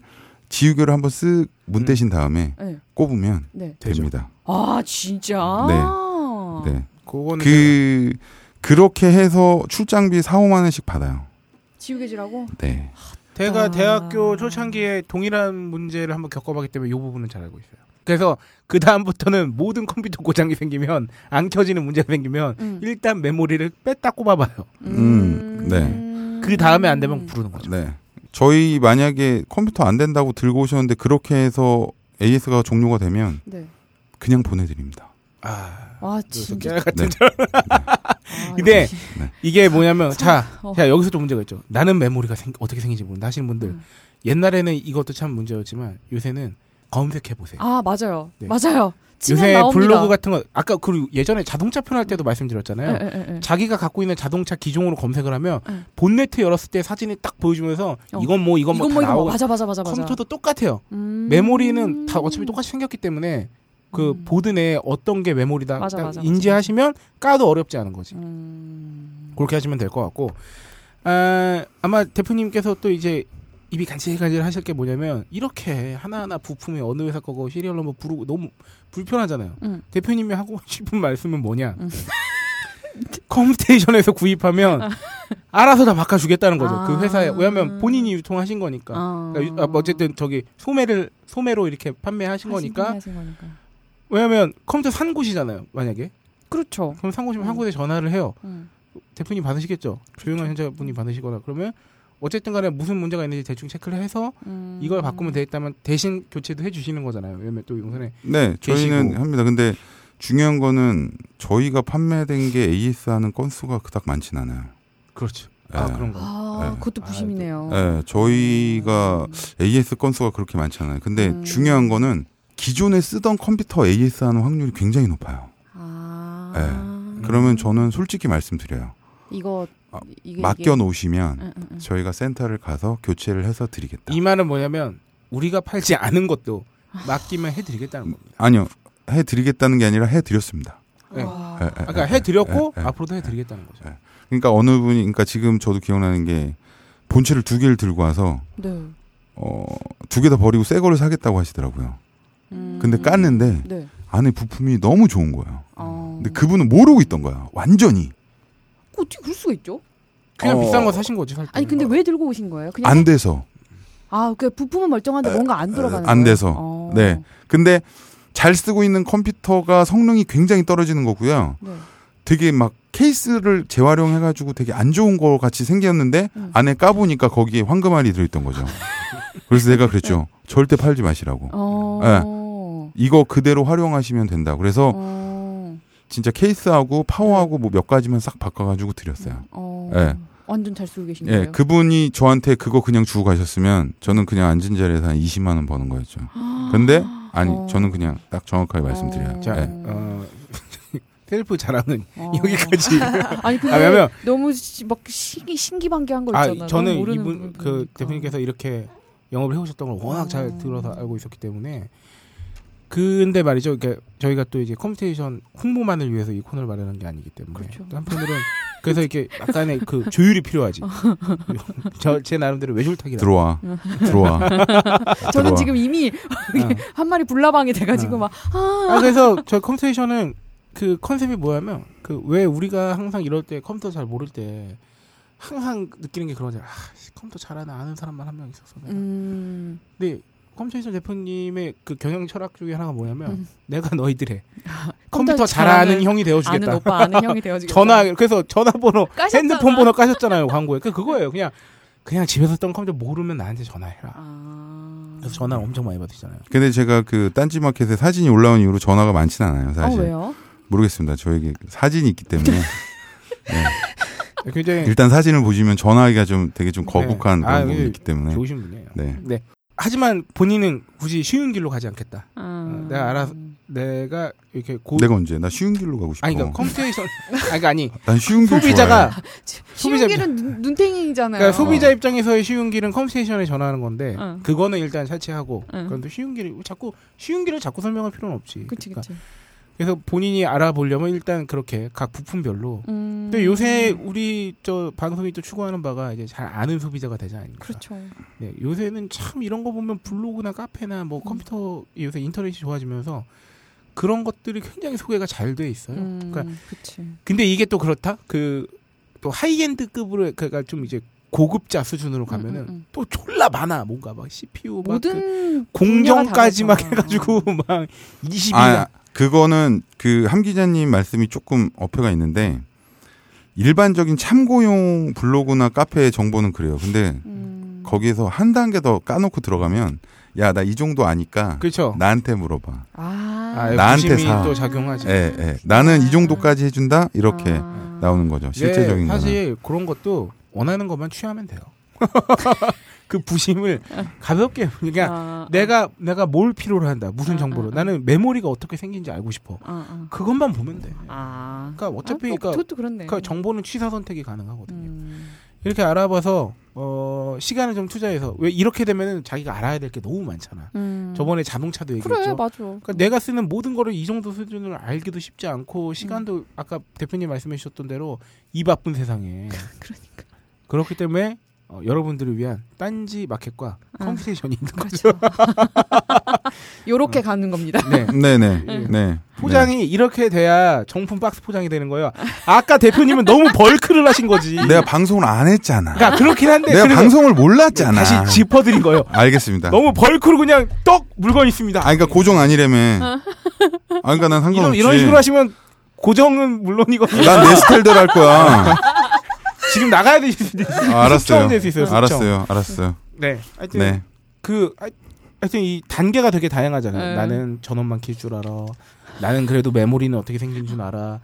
지우개로 한번 쓱 문대신 다음에 네. 꼽으면 네. 됩니다. 아 진짜. 네. 네. 그거는 그 그렇게 해서 출장비 4, 5만 원씩 받아요. 지우개질하고. 네. 제가 아. 대학교 초창기에 동일한 문제를 한번 겪어봤기 때문에 이 부분은 잘 알고 있어요. 그래서 그 다음부터는 모든 컴퓨터 고장이 생기면 안 켜지는 문제가 생기면 음. 일단 메모리를 뺐다 꼽아봐요. 음, 네. 그 다음에 안 되면 부르는 거죠. 네. 저희 만약에 컴퓨터 안 된다고 들고 오셨는데 그렇게 해서 AS가 종료가 되면 네. 그냥 보내드립니다. 아, 아 진짜. 같은 네. 아, 근데 역시. 이게 뭐냐면 자, 어. 자 여기서 또 문제가 있죠. 나는 메모리가 생- 어떻게 생긴지 모른다 하시는 분들 음. 옛날에는 이것도 참 문제였지만 요새는 검색해 보세요. 아 맞아요. 네. 맞아요. 요새 나옵니다. 블로그 같은 거 아까 그리고 예전에 자동차 편할 때도 말씀드렸잖아요. 예, 예, 예. 자기가 갖고 있는 자동차 기종으로 검색을 하면 응. 본네트 열었을 때 사진이 딱 보여주면서 어. 이건 뭐 이건 뭐 이건 다뭐뭐 나오고 맞아 맞아 맞아 맞아. 컴퓨터도 똑같아요. 음. 메모리는 다 어차피 똑같이 생겼기 때문에 그 음. 보드 내에 어떤 게 메모리다 맞아, 딱 맞아, 인지하시면 까도 어렵지 않은 거지. 음. 그렇게 하시면 될 것 같고 아, 아마 대표님께서 또 이제 입이 간질간질 하실 게 뭐냐면 이렇게 하나하나 부품이 어느 회사 거고 serial number 부르고 너무 불편하잖아요. 음. 대표님이 하고 싶은 말씀은 뭐냐? 음. 컴스테이션에서 구입하면 알아서 다 바꿔주겠다는 거죠. 아. 그 회사에 왜냐하면 본인이 유통하신 거니까. 아. 그러니까 유- 아, 뭐 어쨌든 저기 소매를 소매로 이렇게 판매하신 거니까. 거니까. 왜냐하면 컴퓨터 산 곳이잖아요. 만약에 그렇죠. 그럼 산 곳이면 음. 한 곳에 전화를 해요. 음. 대표님 받으시겠죠. 조용한 현자분이 받으시거나 그러면 어쨌든 간에 무슨 문제가 있는지 대충 체크를 해서 음. 이걸 바꾸면 되겠다면 대신 교체도 해주시는 거잖아요. 왜냐면 또 용산에 네, 저희는 계시고. 합니다. 근데 중요한 거는 저희가 판매된 게 AS 하는 건수가 그닥 많진 않아요. 그렇죠. 아 네. 그런 거. 아, 네. 그것도 부심이네요. 네, 저희가 AS 건수가 그렇게 많지 않아요. 근데 음. 중요한 거는 기존에 쓰던 컴퓨터 AS 하는 확률이 굉장히 높아요. 아. 네. 그러면 저는 솔직히 말씀드려요. 이거 아, 이게 맡겨 놓으시면 응, 응, 응. 저희가 센터를 가서 교체를 해서 드리겠다. 이 말은 뭐냐면 우리가 팔지 않은 것도 맡기면 해드리겠다는 겁니다. 아니요. 해 드리겠다는 게 아니라 해 드렸습니다. 네. 와. 예, 예, 그러니까 예, 해드렸고. 앞으로도 해드리겠다는 거죠. 예. 그러니까 어느 분이 그러니까 지금 저도 기억나는 게 본체를 두 개를 들고 와서 네. 어, 두 개 다 버리고 새 거를 사겠다고 하시더라고요. 음. 근데 깠는데 네. 안에 부품이 너무 좋은 거예요. 어. 근데 그분은 모르고 있던 거야. 완전히. 어떻게 그럴 수가 있죠? 그냥 어. 비싼 거 사신 거지 살 때. 아니 근데 왜 들고 오신 거예요? 그냥 안 돼서. 아, 그 부품은 멀쩡한데 뭔가 안 돌아가는 안 거예요? 돼서. 어. 네. 근데 잘 쓰고 있는 컴퓨터가 성능이 굉장히 떨어지는 거고요. 네. 되게 막 케이스를 재활용해 가지고 되게 안 좋은 거 같이 생겼는데 음. 안에 까 보니까 거기에 황금알이 들어 있던 거죠. 그래서 내가 그랬죠. 절대 팔지 마시라고. 어. 이거 그대로 활용하시면 된다. 그래서 어. 진짜 케이스하고 파워하고 뭐 몇 가지만 싹 바꿔가지고 드렸어요. 어. 예. 완전 잘 쓰고 계신 예, 거예요. 그분이 저한테 그거 그냥 주고 가셨으면 저는 그냥 앉은 자리에서 한 20만 원 버는 거였죠. 근데 아니 어. 저는 그냥 딱 정확하게 말씀드려요. 자, 예. 어, 셀프 자랑은 어. 여기까지. 아니 근데 아, 왜냐면 너무 시, 막 신기 신기방기한 거 아, 있잖아. 저는 너무 모르는 이분 그 그러니까. 대표님께서 이렇게 영업을 해오셨던 걸 워낙 잘 어. 들어서 알고 있었기 때문에. 근데 말이죠. 그러니까 저희가 또 이제 컴스테이션 홍보만을 위해서 이 코너를 마련한 게 아니기 때문에 그렇죠. 또 한편으로는 그래서 이렇게 약간의 그 조율이 필요하지. 저 제 나름대로 외줄타기라. 들어와, 들어와. 저는 들어와. 지금 이미 한 마리 불나방이 돼가지고 어. 막아 그래서 저 컴스테이션은 그 컨셉이 뭐냐면 그 왜 우리가 항상 이럴 때 컴퓨터 잘 모를 때 항상 느끼는 게 그러잖아. 아, 씨, 컴퓨터 잘하는 아는 사람만 한 명 있었어. 내가. 음, 근데 컴스테이션 대표님의 그 경영 철학 중에 하나가 뭐냐면 음. 내가 너희들의 컴퓨터 잘하는 형이 아는 되어주겠다. 오빠 아는 형이 되어주겠다. 전화 그래서 전화번호 까셨잖아. 핸드폰 번호 까셨잖아요 광고에. 그 그거예요. 그냥 그냥 집에서 썼던 컴퓨터 모르면 나한테 전화해라. 아. 그래서 전화 엄청 많이 받으시잖아요. 근데 제가 그 딴지마켓에 사진이 올라온 이후로 전화가 많지는 않아요, 어 사실. 왜요? 모르겠습니다. 저에게 사진이 있기 때문에. 굉장히 일단 사진을 보시면 전화하기가 좀 되게 좀 거북한 네. 그런 아, 부분이 이게 있기 때문에. 좋으신 분이에요. 네. 네. 하지만 본인은 굳이 쉬운 길로 가지 않겠다. 아. 내가 알아서- 내가 이렇게 고 내가 언제? 나 쉬운 길로 가고 싶어. 아니 그러니까 컴스테이션 아니 그러니까 아니 난 쉬운 길 소비자가. 쉬운 소비자- 길은 눈, 눈탱이잖아요. 그러니까 소비자 입장에서의 쉬운 길은 컴스테이션에 전화하는 건데 응. 그거는 일단 차치하고 응. 그런데 쉬운 길이 자꾸 쉬운 길을 자꾸 설명할 필요는 없지. 그치 그러니까 그치. 그래서 본인이 알아보려면 일단 그렇게 각 부품별로. 음. 근데 요새 우리 저 방송이 또 추구하는 바가 이제 잘 아는 소비자가 되지 않습니까? 그렇죠. 네, 요새는 참 이런 거 보면 블로그나 카페나 뭐 컴퓨터 요새 인터넷이 좋아지면서 그런 것들이 굉장히 소개가 잘 돼 있어요. 음, 그러니까 그치. 근데 이게 또 그렇다. 그 또 하이엔드급으로 그러니까 좀 이제 고급자 수준으로 가면은 음, 음, 음. 또 졸라 많아. 뭔가 막 CPU 막그 모든 공정까지 막 해가지고 막 20이 아, 그거는 그 함 기자님 말씀이 조금 어폐가 있는데 일반적인 참고용 블로그나 카페 정보는 그래요. 근데 음. 거기에서 한 단계 더 까놓고 들어가면 야 나 이 정도 아니까 그렇죠. 나한테 물어봐. 아, 아, 나한테 사. 또 작용하지. 예, 예. 나는 이 정도까지 해준다 이렇게 아. 나오는 거죠. 네, 실제적인 거는. 사실 그런 것도 원하는 것만 취하면 돼요. 그 부심을 가볍게 그러니까 아, 내가 내가 뭘 필요로 한다 무슨 아, 정보로 아, 아. 나는 메모리가 어떻게 생긴지 알고 싶어 아, 아. 그것만 보면 돼 아. 그러니까 어차피 아, 뭐, 그러니까 그것도 그렇네. 그 정보는 취사 선택이 가능하거든요 음. 이렇게 알아봐서 어 시간을 좀 투자해서 왜 이렇게 되면은 자기가 알아야 될 게 너무 많잖아 음. 저번에 자동차도 얘기했죠 그래 맞아. 그러니까 내가 쓰는 모든 거를 이 정도 수준을 알기도 쉽지 않고 시간도 음. 아까 대표님 말씀해 주셨던 대로 이 바쁜 세상에 그러니까. 그렇기 때문에 어, 여러분들을 위한 딴지 마켓과 아. 컴스테이션이 있는 거죠. 그렇죠. 요렇게 가는 겁니다. 네. 네네. 음. 네. 포장이 이렇게 돼야 정품 박스 포장이 되는 거예요. 아까 대표님은 너무 bulk를 하신 거지. 네. 내가 방송을 안 했잖아. 그러니까 그렇긴 한데 내가 방송을 몰랐잖아. 다시 짚어드린 거예요. 알겠습니다. 너무 bulk로 그냥 떡 물건 있습니다. 아, 그러니까 고정 아니라며. 아, 그러니까 난 이런, 상관없지. 이런 식으로 하시면 고정은 물론이거든요. 난내 스타일대로 할 거야. 지금 나가야 되실 수도 있어요. 아, 알았어요. 될수 있어요. 알았어요. 알았어요. 네. 하여튼 네. 그 하- 하여튼 이 단계가 되게 다양하잖아요. 네. 나는 전원만 킬 줄 알아. 나는 그래도 메모리는 어떻게 생긴 줄 알아.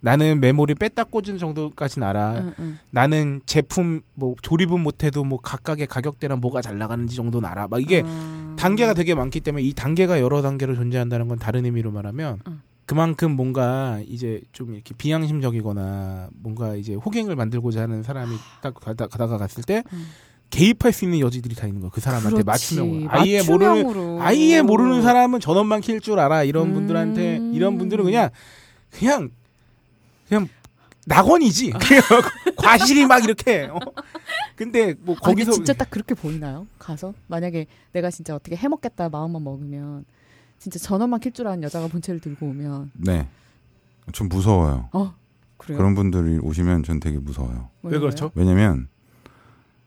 나는 메모리 뺐다 꽂은 정도까지는 알아. 응, 응. 나는 제품 뭐 조립은 못해도 뭐 각각의 가격대랑 뭐가 잘 나가는지 정도는 알아. 막 이게 아. 단계가 되게 많기 때문에 이 단계가 여러 단계로 존재한다는 건 다른 의미로 말하면 응. 그만큼 뭔가 이제 좀 이렇게 비양심적이거나 뭔가 이제 호갱을 만들고자 하는 사람이 딱 가다, 가다가 갔을 때 음. 개입할 수 있는 여지들이 다 있는 거야. 그 사람한테. 맞춤형으로. 아예 모르는. 아예 모르는 사람은 전원만 킬 줄 알아. 이런 음. 분들한테 이런 분들은 그냥 그냥 그냥 낙원이지. 그냥 과실이 막 이렇게. 어. 근데 뭐 아, 거기서 진짜 딱 그렇게 보이나요? 가서 만약에 내가 진짜 어떻게 해먹겠다 마음만 먹으면 진짜 전원만 킬 줄 아는 여자가 본체를 들고 오면 네. 좀 무서워요. 어 그래요? 그런 분들이 오시면 전 되게 무서워요. 왜 그렇죠? 왜냐면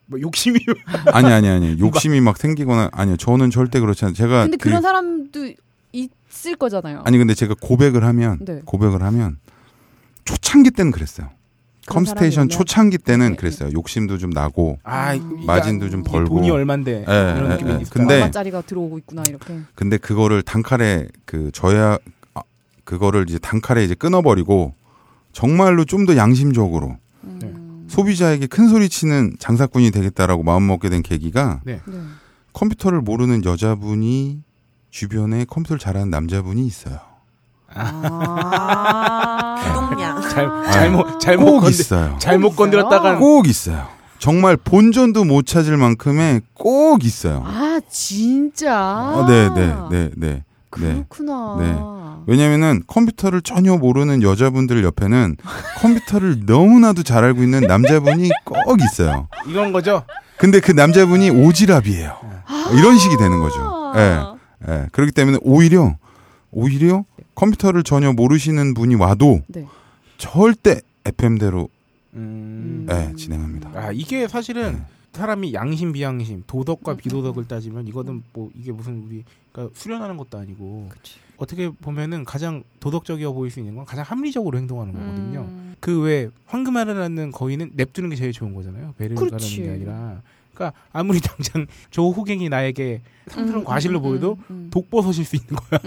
뭐 욕심이 아니 아니 아니 욕심이 막 생기거나 아니요 저는 절대 그렇지 않아요. 제가 근데 그- 그런 사람도 있을 거잖아요. 아니 근데 제가 고백을 하면 네. 고백을 하면 초창기 때는 그랬어요. 컴스테이션? 초창기 때는 네, 그랬어요. 욕심도 좀 나고 아 음. 마진도 좀 벌고. 돈이 얼만데 예, 이런 예, 느낌이 예. 있어. 근데- 얼마짜리가 들어오고 있구나 이렇게. 근데 그거를 단칼에 그 저야 아, 그거를 이제 단칼에 이제 끊어버리고 정말로 좀 더 양심적으로 음. 소비자에게 큰 소리 치는 장사꾼이 되겠다라고 마음먹게 된 계기가 네. 네. 컴퓨터를 모르는 여자분이 주변에 컴퓨터를 잘하는 남자분이 있어요. 아. 동양. 잘 잘못 잘못 꼭 건드 있어요. 잘못 꼭 건드렸다가 있어요? 꼭 있어요. 정말 본전도 못 찾을 만큼의 꼭 있어요. 아 진짜. 어, 네, 네, 네, 네. 네. 그렇구나. 왜냐면은 컴퓨터를 전혀 모르는 여자분들 옆에는 컴퓨터를 너무나도 잘 알고 있는 남자분이 꼭 있어요. 이건 거죠. 근데 그 남자분이 오지랖이에요. 이런 식이 되는 거죠. 예. 아. 예. 그렇기 때문에 오히려 오히려 컴퓨터를 전혀 모르시는 분이 와도 네. 절대 FM대로 음. 예, 진행합니다. 아 이게 사실은 네. 사람이 양심 비양심 도덕과 음, 비도덕을 따지면 이거는 뭐 이게 무슨 우리 그러니까 수련하는 것도 아니고 그치. 어떻게 보면은 가장 도덕적이어 보일 수 있는 건 가장 합리적으로 행동하는 거거든요. 음. 그왜 황금알을 낳는 거인은 냅두는 게 제일 좋은 거잖아요. 배를. 가르는 게 아니라. 그러니까 아무리 당장 저 호갱이 나에게 상스러운 음, 과실로 음, 보여도 음, 음. 독버섯일 수 있는 거야.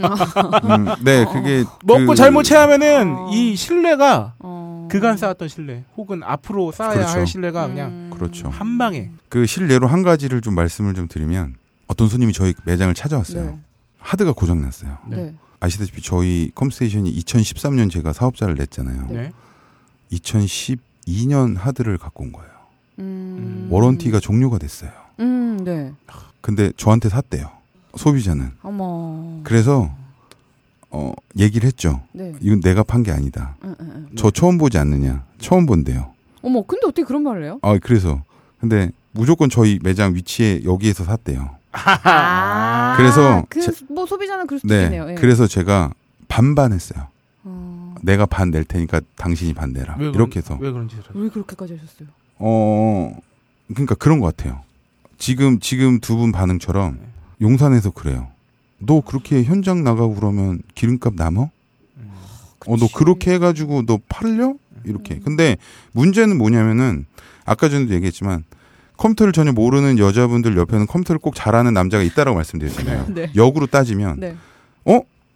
음, 네, 그게 먹고 그- 잘못 체하면은 어. 이 신뢰가 어. 그간 쌓았던 신뢰 혹은 앞으로 쌓아야 그렇죠. 할 신뢰가 그냥 음. 그렇죠. 한 방에 그 실례로 한 가지를 좀 말씀을 좀 드리면 어떤 손님이 저희 매장을 찾아왔어요. 네. 하드가 고장 났어요. 네. 네. 아시다시피 저희 컴스테이션이 2013년 제가 사업자를 냈잖아요. 네. 2012년 하드를 갖고 온 거예요. 음. 워런티가 종료가 됐어요. 음, 네. 근데 저한테 샀대요. 소비자는. 어머. 그래서 어 얘기를 했죠. 네. 이건 내가 판 게 아니다. 응, 응, 응. 저 처음 보지 않느냐. 처음 본대요. 어머, 근데 어떻게 그런 말을 해요? 아 그래서 근데 무조건 저희 매장 위치에 여기에서 샀대요. 아. 그래서 그, 제- 뭐 소비자는 그럴 수도 네. 있겠네요. 예. 그래서 제가 반반했어요. 어. 내가 반 낼 테니까 당신이 반 내라. 왜 그런- 이렇게 해서. 왜 그런 짓을 하죠? 왜 그렇게까지 하셨어요? 어, 그러니까 그런 것 같아요. 지금 지금 두 분 반응처럼 네. 용산에서 그래요. 너 그렇게 현장 나가고 그러면 기름값 남어? 음. 어, 너 그렇게 해가지고 너 팔려? 이렇게. 근데 문제는 뭐냐면은 아까 전에도 얘기했지만 컴퓨터를 전혀 모르는 여자분들 옆에는 컴퓨터를 꼭 잘하는 남자가 있다라고 말씀드렸잖아요. 네. 역으로 따지면 네.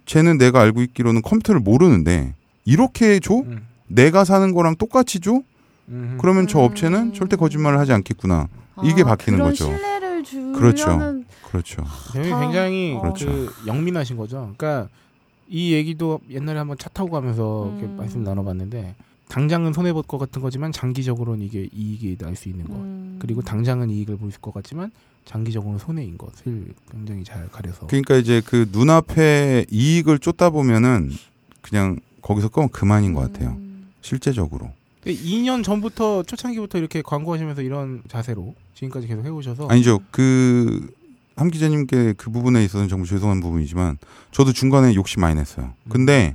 쟤는 내가 알고 있기로는 컴퓨터를 모르는데 이렇게 줘? 음. 내가 사는 거랑 똑같이 줘? 음. 그러면 저 음. 업체는 절대 거짓말을 하지 않겠구나. 이게 바뀌는 그런 거죠. 신뢰를 주려는 그렇죠. 그렇죠. 다- 굉장히 어. 그 영민하신 거죠. 그러니까 이 얘기도 옛날에 한번 차 타고 가면서 이렇게 음. 말씀 나눠봤는데 당장은 손해 볼 것 같은 거지만 장기적으로는 이게 이익이 날 수 있는 것. 음. 그리고 당장은 이익을 보실 것 같지만 장기적으로는 손해인 것을 굉장히 잘 가려서. 그러니까 이제 그 눈앞에 이익을 쫓다 보면은 그냥 거기서 끄면 그만인 것 같아요. 음. 실제적으로. 2년 전부터 초창기부터 이렇게 광고하시면서 이런 자세로 지금까지 계속 해오셔서 아니죠. 그, 함 기자님께 그 부분에 있어서는 정말 죄송한 부분이지만 저도 중간에 욕심 많이 냈어요. 근데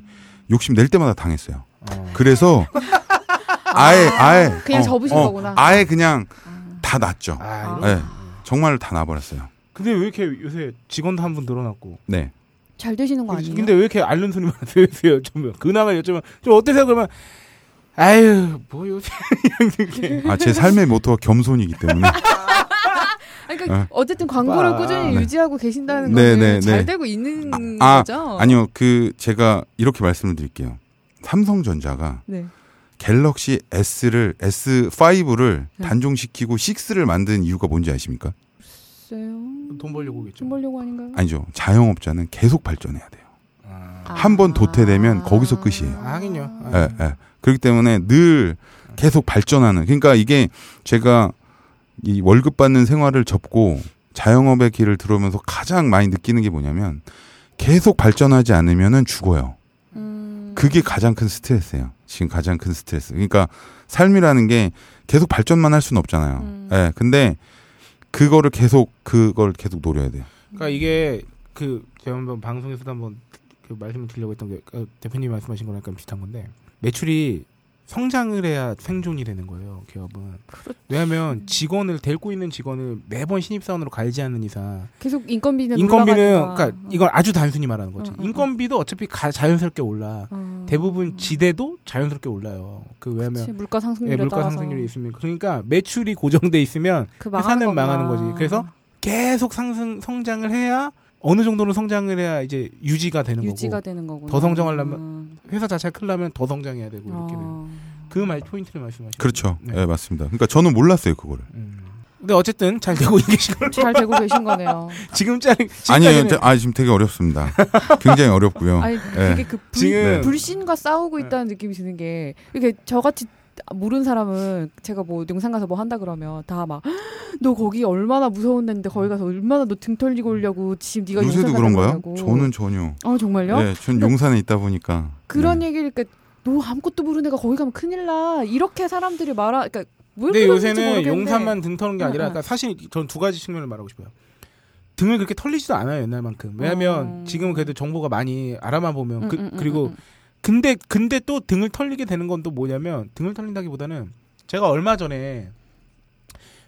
욕심 낼 때마다 당했어요. 어. 그래서 아예, 아예. 그냥 접으신 거구나. 아예 그냥 아. 다 놨죠. 아. 네. 정말 다 놔버렸어요. 근데 왜 이렇게 요새 직원도 한 분 늘어났고. 네. 잘 되시는 거 아니에요? 근데 왜 이렇게 앓는? 요새 좀 근황을 여쭤면 좀 어떠세요? 그러면 아유 뭐 요새 이렇게 아, 제 삶의 모토가 겸손이기 때문에. 그러니까 어. 어쨌든 광고를 아, 꾸준히 네. 유지하고 계신다는 네, 거는 네, 잘 네. 되고 있는 아, 거죠. 아니요, 그 제가 이렇게 말씀을 드릴게요. 삼성전자가 네. 갤럭시 S를 S5를 네. 단종시키고 6를 만든 이유가 뭔지 아십니까? 글쎄요. 돈 벌려고 오겠죠. 돈 벌려고 아닌가요? 아니죠. 자영업자는 계속 발전해야 돼요. 한 번 도태되면 거기서 끝이에요. 아, 하긴요. 아. 예, 예. 그렇기 때문에 늘 계속 발전하는. 그러니까 이게 제가 이 월급 받는 생활을 접고 자영업의 길을 들어오면서 가장 많이 느끼는 게 뭐냐면 계속 발전하지 않으면은 죽어요. 음. 그게 가장 큰 스트레스예요. 지금 가장 큰 스트레스. 그러니까 삶이라는 게 계속 발전만 할 수는 없잖아요. 음. 예. 근데 그거를 계속 그걸 계속 노려야 돼요. 그러니까 이게 그 제가 한번 방송에서도 한번 그 말씀을 드리려고 했던 게 어, 대표님 말씀하신 거랑 약간 비슷한 건데 매출이 성장을 해야 생존이 되는 거예요. 기업은. 그렇- 왜냐하면 직원을 데리고 있는 직원을 매번 신입사원으로 갈지 않는 이상 계속 인건비는 인건비는. 그러니까 이건 아주 단순히 말하는 거지. 응, 응, 인건비도 어차피 가- 자연스럽게 올라. 어. 대부분 지대도 자연스럽게 올라요. 그 왜냐면 그치, 물가 상승률에 예, 물가 따라서 상승률이 있으면 그러니까 매출이 고정돼 있으면 그 회사는 거구나. 망하는 거지. 그래서 계속 상승 성장을 해야 어느 정도는 성장을 해야 이제 유지가 되는 유지가 거고 되는 거구나. 더 성장하려면 회사 자체가 크려면 더 성장해야 되고 이렇게 어. 그말 포인트를 말씀하시는 그렇죠. 거죠. 네. 맞습니다. 그러니까 저는 몰랐어요 그거를. 음. 근데 어쨌든 잘 되고 계신 걸로 잘 되고 계신 거네요. 아니에요. 지금까지는 저- 아 지금 되게 어렵습니다. 굉장히 어렵고요. 아니 예. 그게 그 불, 지금- 불신과 싸우고 네. 있다는 느낌이 드는 게 이게 저같이 모르는 사람은 제가 뭐 영상 가서 뭐 한다 그러면 다 막 너 거기 얼마나 무서운 데인데 거기 가서 얼마나 너 등 털리고 오려고 지금 네가 요새도 그런가요? 가려고. 저는 전혀. 아 정말요? 네, 전 용산에 있다 보니까. 그런 네. 얘기를 그러니까 너 아무것도 모르는 애가 거기 가면 큰일 나 이렇게 사람들이 말하 그러니까 왜 근데 요새는. 용산만 등 터는 게 아니라 응, 응. 그러니까 사실 전 두 가지 측면을 말하고 싶어요. 등을 그렇게 털리지도 않아요 옛날만큼. 왜냐하면 어. 지금은 그래도 정보가 많이 알아만 보면 응, 그, 응, 응, 그리고 응, 근데 근데 또 등을 털리게 되는 건 또 뭐냐면 등을 털린다기보다는 제가 얼마 전에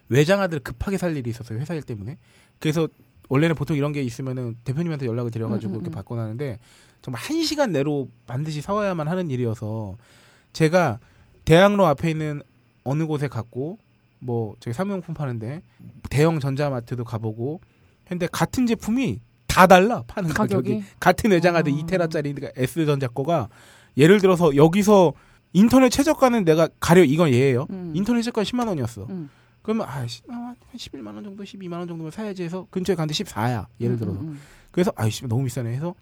외장하들 급하게 살 일이 있었어요 회사 일 때문에. 그래서 원래는 보통 이런 게 있으면은 대표님한테 연락을 드려가지고 음, 음, 이렇게 음. 받고 나는데 정말 한 시간 내로 반드시 사와야만 하는 일이어서 제가 대학로 앞에 있는 어느 곳에 갔고 뭐 저기 사무용품 파는데 대형 전자마트도 가보고 근데 같은 제품이 다 달라 파는 가격이, 가격이? 같은 외장하드 아. 2테라짜리 그러니까 S 전자 거가 예를 들어서 여기서 인터넷 최저가는 내가 가려 이건 예예요. 음. 인터넷 최저가 10만 원이었어. 음. 그러면 아, 씨, 아, 한 11만 원 정도, 12만 원 정도면 사야지 해서 근처에 갔는데 14야. 예를 음, 들어서. 음, 음. 그래서 아이씨 너무 비싸네 해서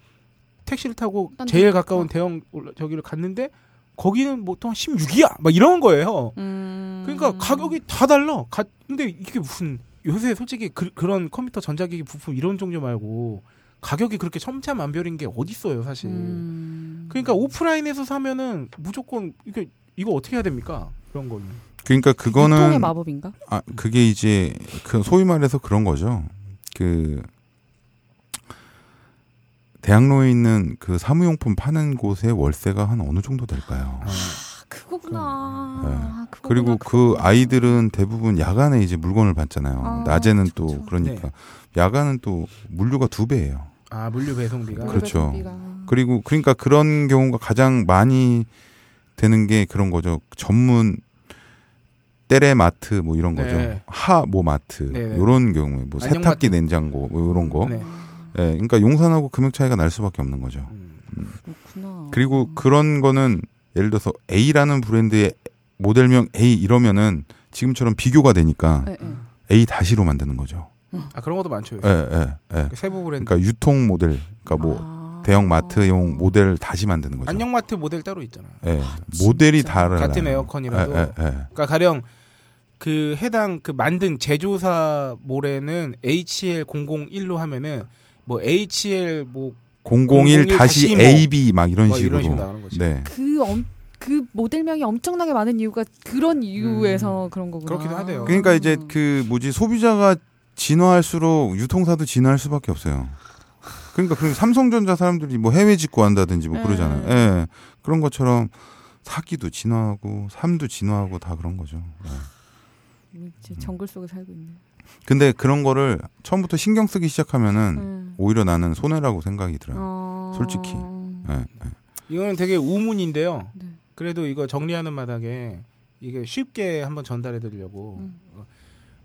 택시를 타고 딴 제일 데? 가까운 어. 대형 저기를 갔는데 거기는 보통 16이야. 막 이런 거예요. 음. 그러니까 가격이 다 달라. 가, 근데 이게 무슨 요새 솔직히 그, 런 컴퓨터 전자기기 부품 이런 종류 말고 가격이 그렇게 천차만별인 게 어디 있어요, 사실. 음. 그러니까 오프라인에서 사면은 무조건 이게 이거 어떻게 해야 됩니까? 그런 거는. 그러니까 유통의 그거는 마법인가? 아 그게 이제 그 소위 말해서 그런 거죠. 그 대학로에 있는 그 사무용품 파는 곳의 월세가 한 어느 정도 될까요? 아, 아, 그거구나. 네. 아, 그거구나, 그리고 그 그거구나. 아이들은 대부분 야간에 이제 물건을 받잖아요. 아, 낮에는 그쵸, 또. 그러니까 야간은 또 물류가 두 배예요. 아 물류 배송비가. 그렇죠. 배송비가. 그리고 그러니까 그런 경우가 가장 많이 되는 게 그런 거죠. 전문 때레마트 뭐 이런 거죠. 네. 하뭐 마트 네네. 요런 경우에 뭐 세탁기 마트. 냉장고 뭐 이런 거. 네. 예, 그러니까 용산하고 금액 차이가 날 수밖에 없는 거죠. 음. 그렇구나. 그리고 그런 거는 예를 들어서 A라는 브랜드의 모델명 A 이러면은 지금처럼 비교가 되니까 네, 네. A 다시로 만드는 거죠. 아 그런 것도 많죠. 예, 예, 예. 세부 브랜드. 그러니까 유통 모델, 그러니까 뭐 아. 대형 마트용 모델을 다시 만드는 거죠. 안녕 마트 모델 따로 있잖아. 예, 모델이 진짜. 다르 같은 에어컨이라도. 예, 예, 예. 그러니까 가령 그 해당 그 만든 제조사 모래는 HL001로 하면은 뭐 HL 뭐 001 다시 다시 뭐, AB 막 이런 뭐 식으로. 이런. 네. 그, 엄, 그 모델명이 엄청나게 많은 이유가 그런 이유에서 그런 거구나. 음. 그렇기도 하대요. 그러니까 이제 그 뭐지 소비자가 진화할수록 유통사도 진화할 수밖에 없어요. 그러니까 그 삼성전자 사람들이 뭐 해외 직구 한다든지 뭐 음. 그러잖아요. 예. 그런 것처럼 사기도 진화하고 삶도 진화하고 다 그런 거죠. 예. 이제 정글 속에 살고 있네. 근데 그런 거를 처음부터 신경 쓰기 시작하면은 음. 오히려 나는 손해라고 생각이 들어요. 어... 솔직히. 예, 예. 이거는 되게 우문인데요. 네. 그래도 이거 정리하는 마당에 이게 쉽게 한번 전달해 드리려고 음.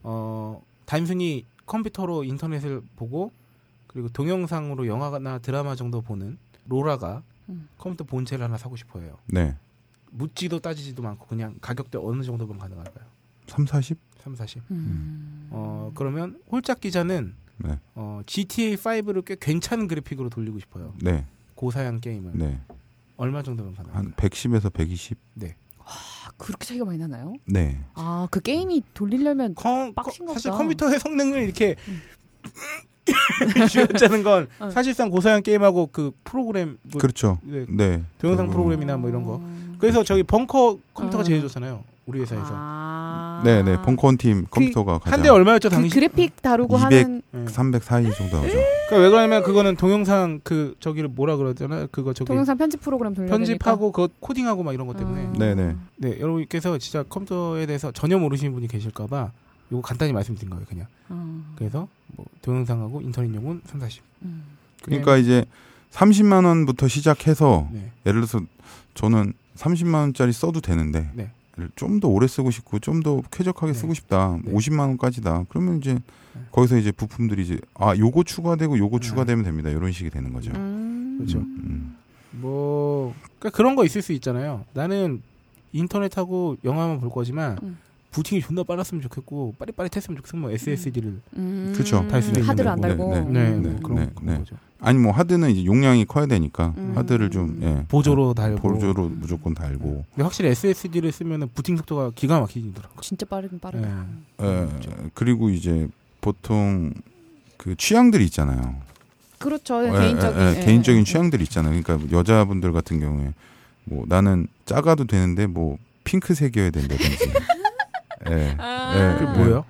어 단순히 컴퓨터로 인터넷을 보고 그리고 동영상으로 영화나 드라마 정도 보는 로라가 음. 컴퓨터 본체를 하나 사고 싶어요. 네. 묻지도 따지지도 않고 그냥 가격대 어느 정도면 가능할까요? 3, 40? 3, 40. 음. 어 그러면 홀짝 기자는 네. 어, GTA 5를 꽤 괜찮은 그래픽으로 돌리고 싶어요. 네. 고사양 게임을 네. 얼마 정도면 가능할까요? 한 110에서 120? 아, 그렇게 차이가 많이 나나요? 네. 아, 그 게임이 돌리려면 컴, 빡신 거- 사실. 컴퓨터의 성능을 이렇게 쥐어짜는 건 어. 사실상 고사양 게임하고 그 프로그램 뭐, 그렇죠. 네, 네. 동영상 음. 프로그램이나 뭐 이런 거. 아. 그래서 저기 벙커 컴퓨터가 어. 제일 좋잖아요. 우리 회사에서. 아. 아. 네, 네. 벙커원 팀 컴퓨터가 가장 한대 얼마였죠 그 당시? 그래픽 다루고 200 하는 304이 정도 나오죠. 그러니까 왜 그러냐면 그거는 동영상 그 저기를 뭐라 그러잖아요. 그거 저기 동영상 편집 프로그램 돌려야 편집하고 그 코딩하고 막 이런 것 때문에. 음. 네, 네. 네, 여러분께서 진짜 컴퓨터에 대해서 전혀 모르시는 분이 계실까봐 요거 간단히 말씀드린 거예요, 그냥. 그래서 뭐 동영상하고 인터넷용은 3, 40. 음. 그러니까 이제 30만 원부터 시작해서 네. 예를 들어서 저는 30만 원짜리 써도 되는데 네. 좀 더 오래 쓰고 싶고 좀 더 쾌적하게 네. 쓰고 싶다. 네. 50만 원까지다. 그러면 이제 거기서 이제 부품들이 이제 아 요거 추가되고 요거 네. 추가되면 됩니다. 이런 식이 되는 거죠. 음. 그렇죠. 음. 뭐 그러니까 그런 거 있을 수 있잖아요. 나는 인터넷하고 영화만 볼 거지만 음. 부팅이 존나 빨랐으면 좋겠고 빠릿빠릿했으면 좋겠으면 뭐 SSD를 음. 그쵸. 달 수도 있는 하드를 안. 달고 네, 네, 음. 네, 그런, 네, 그런 네. 거죠. 아니 뭐 하드는 이제 용량이 커야 되니까 음. 하드를 좀 예. 보조로 달고. 보조로 무조건 달고 근데 확실히 SSD를 쓰면은 부팅 속도가 기가 막히더라고. 진짜 빠르긴 빠르다. 네. 예. 그리고 이제 보통 그 취향들이 있잖아요. 그렇죠. 예, 개인적인 예, 예, 예, 개인적인 예. 취향들이 있잖아요. 그러니까 여자분들 같은 경우에 뭐 나는 작아도 되는데 뭐 핑크색이어야 된다든지. 예. 아. 예, 그게 예. 뭐예요?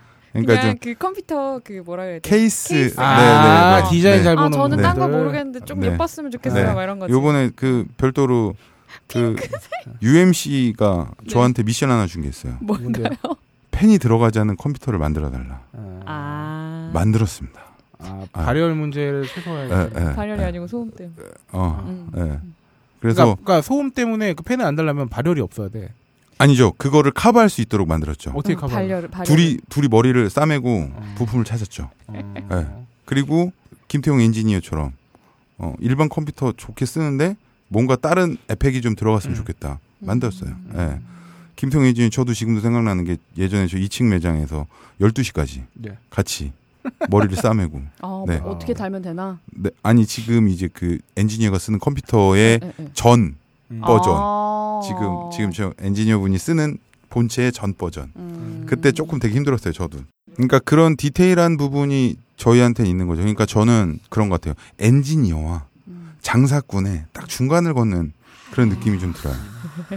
그러니까 좀 그 컴퓨터 그 뭐라 그래야 돼? 케이스. 케이스. 아, 네, 네, 네. 디자인 네. 잘아 보는 저는 딴 거. 모르겠는데 좀 네. 예뻤으면 좋겠어요. 네. 막 이런 거지. 요번에 그 별도로 그 UMC가 저한테 미션 하나 준 게 있어요. 뭔데요? 펜이 들어가지 않은 컴퓨터를 만들어 달라. 아, 아. 만들었습니다. 아, 발열 문제를 최소화해. 예, 예, 발열이 예. 아니고 소음 때문에. 어. 음. 예. 그러니까, 그래서 그러니까 소음 때문에 그 펜을 안 달라면 발열이 없어야 돼. 아니죠. 그거를 커버할 수 있도록 만들었죠. 어떻게 음, 커버? 발열 발열. 둘이 둘이 머리를 싸매고 어. 부품을 찾았죠. 어. 네. 그리고 김태용 엔지니어처럼 어, 일반 컴퓨터 좋게 쓰는데 뭔가 다른 에펙이 좀 들어갔으면 음. 좋겠다. 만들었어요. 예. 김태용 엔지니어 저도 지금도 생각나는 게 예전에 저 2층 매장에서 12시까지 네. 같이 머리를 싸매고 아, 네. 뭐 어떻게 달면 되나? 네, 아니 지금 이제 그 엔지니어가 쓰는 컴퓨터의 예, 예. 전 음. 버전. 아. 지금 지금 저 엔지니어 분이 쓰는 본체의 전 버전 음. 그때 조금 되게 힘들었어요, 저도. 그러니까 그런 디테일한 부분이 저희한테 있는 거죠. 그러니까 저는 그런 것 같아요. 엔지니어와 음. 장사꾼의 딱 중간을 걷는 그런 느낌이 좀 들어요.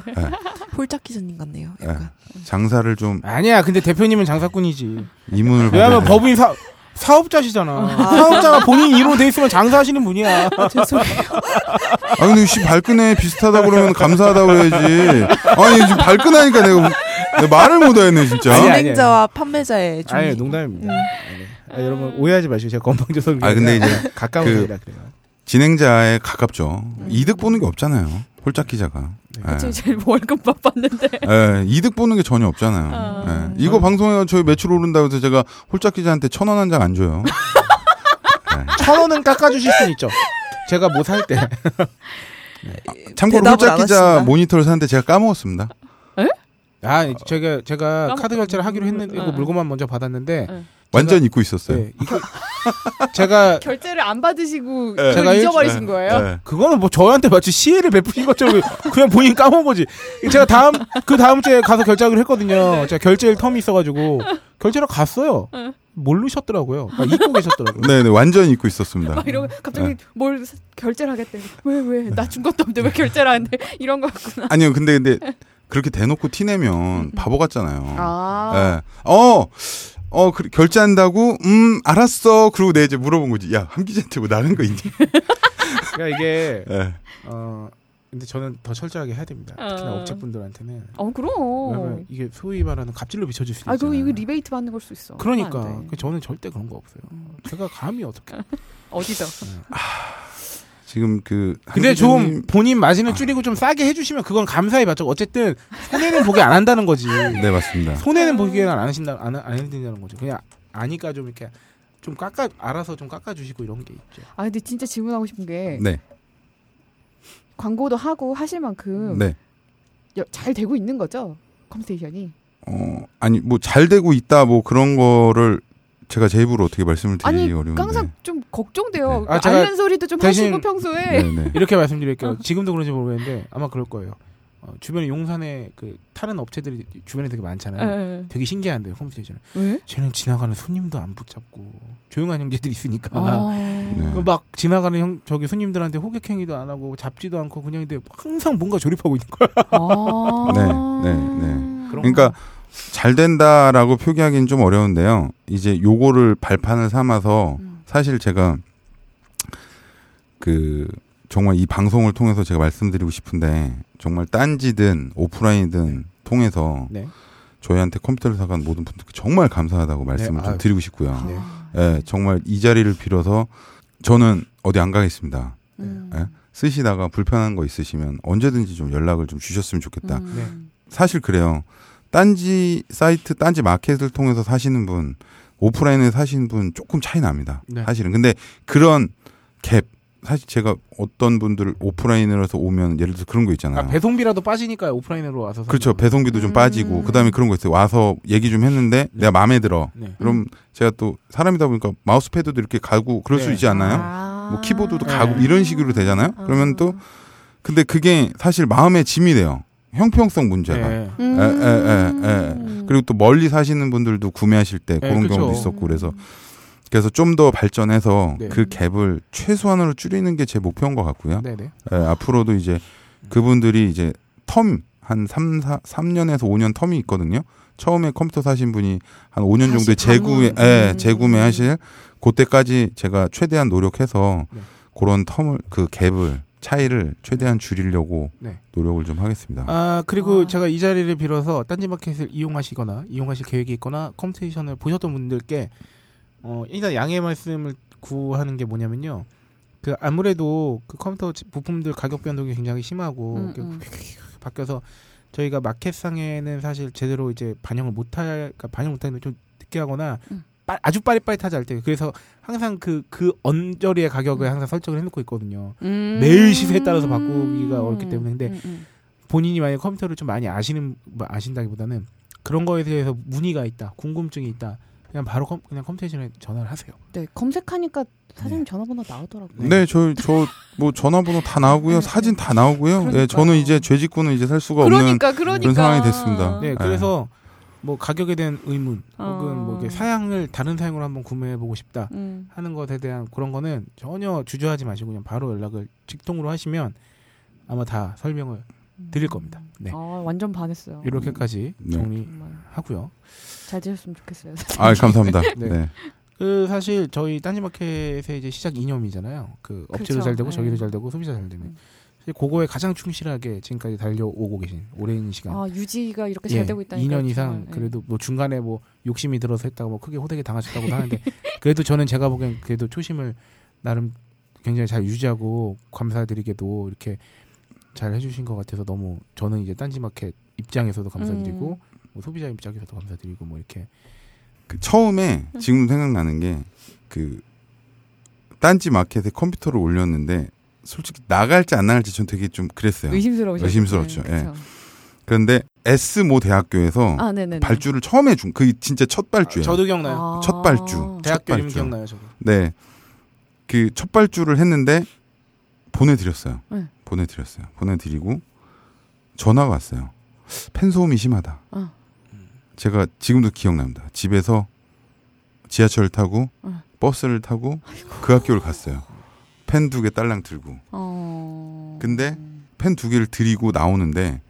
홀짝 기자님 같네요. 예. 약간. 장사를 좀 아니야. 근데 대표님은 장사꾼이지. 이문을 왜냐하면 법인 사 사업자시잖아. 사업자가 본인 이름으로 돼 있으면 장사하시는 분이야. 아 근데 씨 발끈해 비슷하다 그러면 감사하다 그래야지. 아니 지금 발끈하니까 내가, 내가 말을 못하겠네 진짜. 진행자와 판매자의 중. 아니 농담입니다. 네. 아, 여러분 오해하지 마시고 제가 건방져서 아, 근데 이제 가까운 그- 사이라 그래요. 진행자에 가깝죠. 이득 보는 게 없잖아요. 홀짝 기자가. 예. 그치, 제일 월급밥 받는데. 예, 이득 보는 게 전혀 없잖아요. 아. 예. 이거 방송에 저희 매출 오른다고 해서 제가 홀짝 기자한테 천 원 한 장 안 줘요. 예. 천 원은 깎아주실 수는 있죠. 제가 뭐 살 때. 참고로 대답을 홀짝 안 기자. 모니터를 샀는데 제가 까먹었습니다. 아, 제가 제가 카드 결제를 하기로 했는데 이거 응. 물건만 먼저 받았는데 응. 완전 잊고 있었어요. 네, 이거 제가 결제를 안 받으시고 예. 그걸 제가 잊어버리신 예, 거예요? 예. 그거는 뭐 저한테 마치 시혜를 베푸신 것처럼 그냥 본인 까먹은 거지. 제가 다음 그 다음 주에 가서 결제하기로 했거든요. 제가 결제일 텀이 있어가지고 결제를 갔어요. 모르셨더라고요. 아, 잊고 계셨더라고요. 네, 네, 완전 잊고 있었습니다. 막 이러고 갑자기 네. 뭘 사- 결제를 하겠대. 왜 왜 나 준 것도 없는데 왜 결제를 하는데 이런 거였구나. 아니요, 근데 근데 그렇게 대놓고 티내면 바보 같잖아요. 아. 예. 어, 어, 그, 결제한다고? 음, 알았어. 그러고 내가 이제 물어본 거지. 야, 함 기자한테 뭐 나간 거 있니? 그러니까 이게 예. 어 근데 저는 더 철저하게 해야 됩니다. 특히나 어. 업체분들한테는 어 그럼. 이게 소위 말하는 갑질로 비춰질 수아 있잖아요. 그럼 이거 리베이트 받는 걸 수 있어. 그러니까 그러면 안 돼. 그 저는 절대 그런 거 없어요. 제가 감히 어떻게? 어디서? 지금 그. 근데 함좀 본인 마진을 줄이고 좀 싸게 해주시면 그건 감사히 받죠. 어쨌든 손해는 보게 안 한다는 거지. 네, 맞습니다. 손해는 보기에는 안 하신다 안, 안 해드린다는 거죠. 그냥 아니까 좀 이렇게 좀 깎아 알아서 좀 깎아주시고 이런 게 있죠. 아 근데 진짜 질문하고 싶은 게 네. 광고도 하고 하실 만큼 네. 여- 잘 되고 있는 거죠 컴스테이션이. 어, 아니, 뭐 잘 되고 있다, 뭐 그런 거를 제가 제 입으로 어떻게 말씀을 드리기 아니 어려운데. 항상 좀 걱정돼요. 네. 아, 제가 앓는 소리도 좀 하시고 평소에. 네네. 이렇게 말씀드릴게요. 지금도 그런지 모르겠는데 아마 그럴 거예요. 어, 주변에 용산에 그 타는 업체들이 주변에 되게 많잖아요. 예, 예. 되게 신기한데요, 홈스테이션은. 왜? 쟤는 지나가는 손님도 안 붙잡고 조용한 형제들이 있으니까. 아. 네. 그막 지나가는 형 저기 손님들한테 호객행위도 안 하고 잡지도 않고 그냥 근데 항상 뭔가 조립하고 있는 거야. 아. 네, 네, 네. 그러니까 잘 된다라고 표기하기는 좀 어려운데요. 이제 요거를 발판을 삼아서 음. 사실 제가 그 정말 이 방송을 통해서 제가 말씀드리고 싶은데 정말 딴지든 오프라인이든 통해서 네. 저희한테 컴퓨터를 사간 모든 분들께 정말 감사하다고 말씀을 네, 좀 아유. 드리고 싶고요. 네. 예, 정말 이 자리를 빌어서 저는 어디 안 가겠습니다. 음. 예? 쓰시다가 불편한 거 있으시면 언제든지 좀 연락을 좀 주셨으면 좋겠다. 음. 네. 사실 그래요. 딴지 사이트, 딴지 마켓을 통해서 사시는 분, 오프라인에 사시는 분 조금 차이 납니다. 네. 사실은. 근데 그런 갭, 사실 제가 어떤 분들 오프라인으로서 오면 예를 들어서 그런 거 있잖아요. 아, 배송비라도 빠지니까 오프라인으로 와서 그렇죠. 배송비도 좀 음. 빠지고, 그 다음에 그런 거 있어요. 와서 얘기 좀 했는데 내가 마음에 들어. 네. 그럼 제가 또 사람이다 보니까 마우스 패드도 이렇게 가고 그럴 수 네. 있지 않나요? 아. 뭐 키보드도 네. 가고 이런 식으로 되잖아요. 아. 그러면 또 근데 그게 사실 마음의 짐이 돼요. 형평성 문제가. 네. 음. 에, 에, 에, 에. 그리고 또 멀리 사시는 분들도 구매하실 때 네, 그런 그쵸. 경우도 있었고 그래서 그래서 좀 더 발전해서 네. 그 갭을 최소한으로 줄이는 게 제 목표인 것 같고요. 네 네. 예, 앞으로도 이제 그분들이 이제 텀 한 3, 4, 3년에서 5년 텀이 있거든요. 처음에 컴퓨터 사신 분이 한 5년 다시 정도에 재구매. 예, 음. 재구매하실 그때까지 제가 최대한 노력해서 네. 그런 텀을 그 갭을 차이를 최대한 줄이려고 네. 노력을 좀 하겠습니다. 아 그리고 아. 제가 이 자리를 빌어서 딴지마켓을 이용하시거나 이용하실 계획이 있거나 컴퓨테이션을 보셨던 분들께 어 일단 양해 말씀을 구하는 게 뭐냐면요. 그 아무래도 그 컴퓨터 지- 부품들 가격 변동이 굉장히 심하고 음, 음. 바뀌어서 저희가 마켓상에는 사실 제대로 이제 반영을 못할 그러니까 반영 못하면 좀 늦게 하거나 음. 빠- 아주 빠릿빠릿하지 않을 때 그래서 항상 그그 언저리의 가격을 음. 항상 설정을 해놓고 있거든요. 음. 매일 시세에 따라서 바꾸기가 어렵기 때문에 근데 음, 음. 본인이 만약 컴퓨터를 좀 많이 아시는 뭐 아신다기보다는 그런 거에 대해서 문의가 있다, 궁금증이 있다, 그냥 바로 컴, 그냥 컴퓨테이션에 전화를 하세요. 네 검색하니까 사장님 전화번호 나오더라고요. 네, 저 저 뭐 전화번호 다 나오고요, 네, 사진 네. 다 나오고요. 예, 그러니까요. 저는 이제 죄짓고는 이제 살 수가 없는 그러니까 그러니까 그런 상황이 됐습니다. 네, 그래서 뭐 가격에 대한 의문 혹은 뭐 어. 이렇게 사양을 다른 사양으로 한번 구매해 보고 싶다 음. 하는 것에 대한 그런 거는 전혀 주저하지 마시고 그냥 바로 연락을 직통으로 하시면 아마 다 설명을 드릴 겁니다. 네, 아 완전 반했어요. 이렇게까지 네. 정말 정리하고요. 잘 지냈으면 좋겠어요. 아, 감사합니다. 네. 네. 그 사실 저희 딴지마켓의 이제 시작 이념이잖아요. 그 업체도 그쵸. 잘 되고 네. 저기도 잘 되고 소비자 잘 되는. 음. 그거에 가장 충실하게 지금까지 달려오고 계신 오랜 시간. 아 유지가 이렇게 예, 잘 되고 있다니까 2년 이상 그래도 뭐 중간에 뭐 욕심이 들어서 했다가 뭐 크게 호되게 당하셨다고 하는데 그래도 저는 제가 보기엔 그래도 초심을 나름 굉장히 잘 유지하고 감사드리게도 이렇게 잘 해주신 것 같아서 너무 저는 이제 딴지마켓 입장에서도 감사드리고 뭐 소비자 입장에서도 감사드리고 뭐 이렇게. 그 처음에 지금 생각나는 게 그 딴지 마켓에 컴퓨터를 올렸는데 솔직히 나갈지 안 나갈지 전 되게 좀 그랬어요. 의심스러우죠. 의심스럽죠. 예. 그런데 S 모 대학교에서 아. 발주를 처음에 준그 진짜 첫 발주예요. 저도 기억나요. 첫 발주. 대학교 첫 이름. 기억나요, 저도. 네. 그 첫 발주를 했는데 보내드렸어요. 네. 보내드렸어요. 보내드리고 전화가 왔어요. 펜 소음이 심하다. 어. 제가 지금도 기억납니다. 집에서 지하철을 타고 어. 버스를 타고 그 학교를 갔어요. 펜 두 개 딸랑 들고 어. 근데 펜 두 개를 드리고 나오는데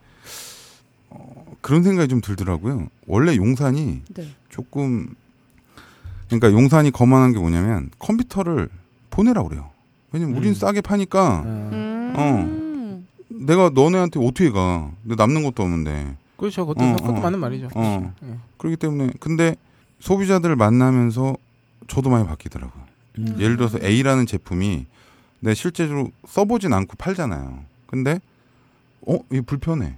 어, 그런 생각이 좀 들더라고요. 원래 용산이 네. 조금 그러니까 용산이 거만한 게 뭐냐면 컴퓨터를 보내라 그래요. 왜냐면 우린 음. 싸게 파니까 음. 어. 내가 너네한테 어떻게 가? 내 남는 것도 없는데. 그렇죠. 그것도, 어, 그것도 어. 맞는 말이죠. 어. 예. 그렇기 때문에 근데 소비자들을 만나면서 저도 많이 바뀌더라고요. 음. 예를 들어서 A라는 제품이 내 실제로 써보진 않고 팔잖아요. 근데 어, 이게 불편해.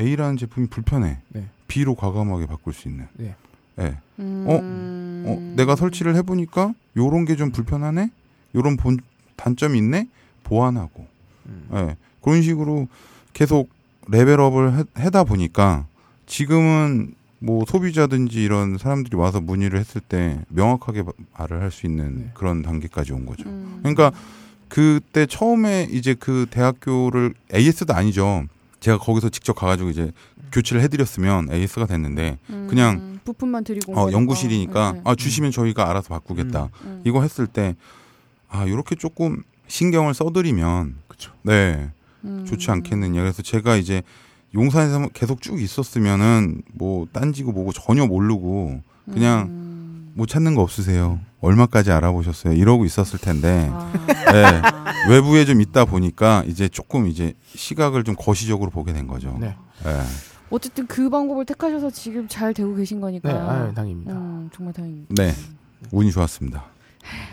A라는 제품이 불편해. 네. B로 과감하게 바꿀 수 있는. 네. 예. 음. 어, 내가 설치를 해보니까 요런 게 좀 불편하네? 요런 본, 단점이 있네? 보완하고. 음. 예. 그런 식으로 계속 레벨업을 해, 해다 보니까 지금은 뭐 소비자든지 이런 사람들이 와서 문의를 했을 때 명확하게 마- 말을 할 수 있는 네. 그런 단계까지 온 거죠. 음. 그러니까 그때 처음에 이제 그 대학교를 AS도 아니죠. 제가 거기서 직접 가가지고 이제 교체를 해드렸으면 AS가 됐는데 음. 그냥 부품만 드리고 온 어. 연구실이니까 네, 네. 아 주시면 저희가 알아서 바꾸겠다. 음. 이거 했을 때아 이렇게 조금 신경을 써드리면 그쵸. 네 음. 좋지 않겠느냐. 그래서 제가 이제 용산에서 계속 쭉 있었으면은 뭐 딴지고 뭐고 전혀 모르고 그냥 음. 못 찾는 거 없으세요. 얼마까지 알아보셨어요? 이러고 있었을 텐데 아. 네. 외부에 좀 있다 보니까 이제 조금 이제 시각을 좀 거시적으로 보게 된 거죠. 네. 예. 어쨌든 그 방법을 택하셔서 지금 잘 되고 계신 거니까. 네, 아유, 당입니다. 음, 정말 다행입니다. 네. 운이 좋았습니다.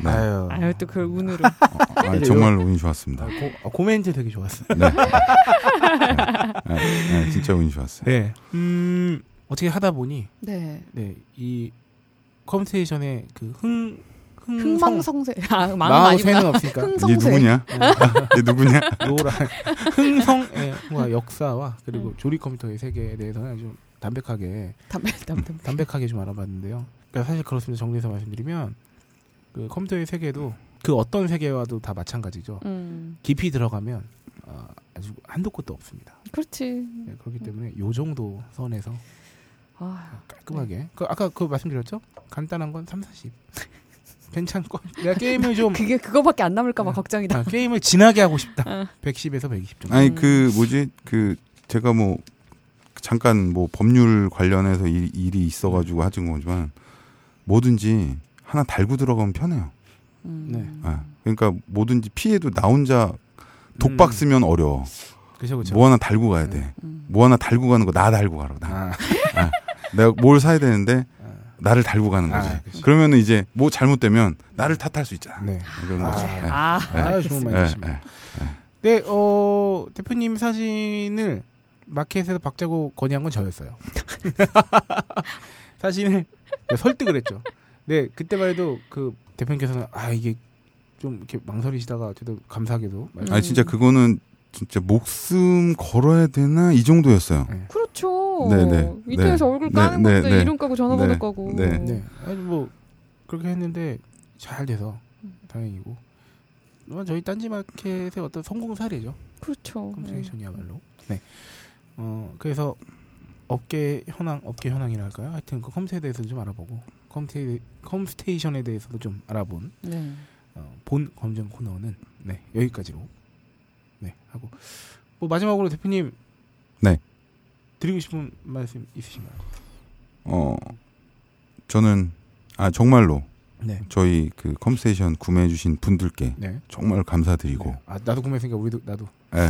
네. 아유. 아유 또 그걸 운으로. 아, 정말 운이 좋았습니다. 아, 고, 어, 코멘트 되게 좋았어요. 네. 네, 네, 진짜 운이 좋았어요. 네. 음, 어떻게 하다 보니, 네. 네, 이 컴스테이션의 그 흥, 흥, 흥망성쇠. 아, 망 마음 아니구나. 없으니까. 얘 흥성쇠. 누구냐? 얘 누구냐? 노라 흥성의 뭔가 역사와 그리고 조립 컴퓨터의 세계에 대해서는 좀 담백하게 담배 담배. 담백하게 좀 알아봤는데요. 그러니까 사실 그렇습니다. 정리해서 말씀드리면 그 컴퓨터의 세계도 그 어떤 세계와도 다 마찬가지죠. 음. 깊이 들어가면 어, 아주 한도 끝도 없습니다. 그렇지. 네, 그렇기 때문에 요 정도 선에서 아, 깔끔하게 그 아까 그 말씀드렸죠? 간단한 건 3, 40 괜찮고 내가 게임을 좀 그게 그거밖에 안 남을까 봐 네. 걱정이다. 아, 게임을 진하게 하고 싶다. 어. 110에서 120 정도. 아니 음. 그 뭐지 그 제가 뭐 잠깐 뭐 법률 관련해서 일, 일이 있어 가지고 하진 거지만 뭐든지 하나 달고 들어가면 편해요. 음. 네. 아, 그러니까 뭐든지 피해도 나 혼자 독박 음. 쓰면 어려워. 그죠 그죠. 뭐 하나 달고 가야 돼. 음. 뭐 하나 달고 가는 거 나 달고 가라고. 나. 아, 내가 뭘 사야 되는데 아, 나를 달고 가는 거지. 아, 그치. 그러면은 이제 뭐 잘못되면 나를 탓할 수 있잖아. 네. 이런 거지. 아. 네. 아, 아, 좋은 예, 말이십니다. 예. 네, 어, 대표님 사진을 마켓에서 박자고 건의한 건 저였어요. 사진을 설득을 했죠. 네, 그때만 해도 그 대표님께서는 아, 이게 좀 이렇게 망설이시다가 저도 감사하게도 말씀- 아니 진짜 그거는 진짜 목숨 걸어야 되나 이 정도였어요. 그렇죠. 네, 네. 인터넷에서 네. 얼굴 네, 까는 네, 네. 이름 까고 전화번호 네. 까고. 네. 네, 아니 뭐 그렇게 했는데 잘 돼서 다행이고. 물론 저희 딴지마켓의 어떤 성공 사례죠. 그렇죠. 네. 컴스테이션이야말로. 네. 어 그래서 업계 현황, 업계 현황이랄까요? 하여튼 그 컴스에 대해서도 좀 알아보고 컴스테 컴스테이션에 대해서도 좀 알아본 네. 어, 본 검증 코너는 네 여기까지로 네 하고 뭐 마지막으로 대표님 네. 드리고 싶은 말씀 있으신가요? 어 저는 아 정말로 네. 저희 그 컴스테이션 구매해 주신 분들께 네. 정말 감사드리고 네. 아 나도 구매했으니까 우리도 나도. 예, 예,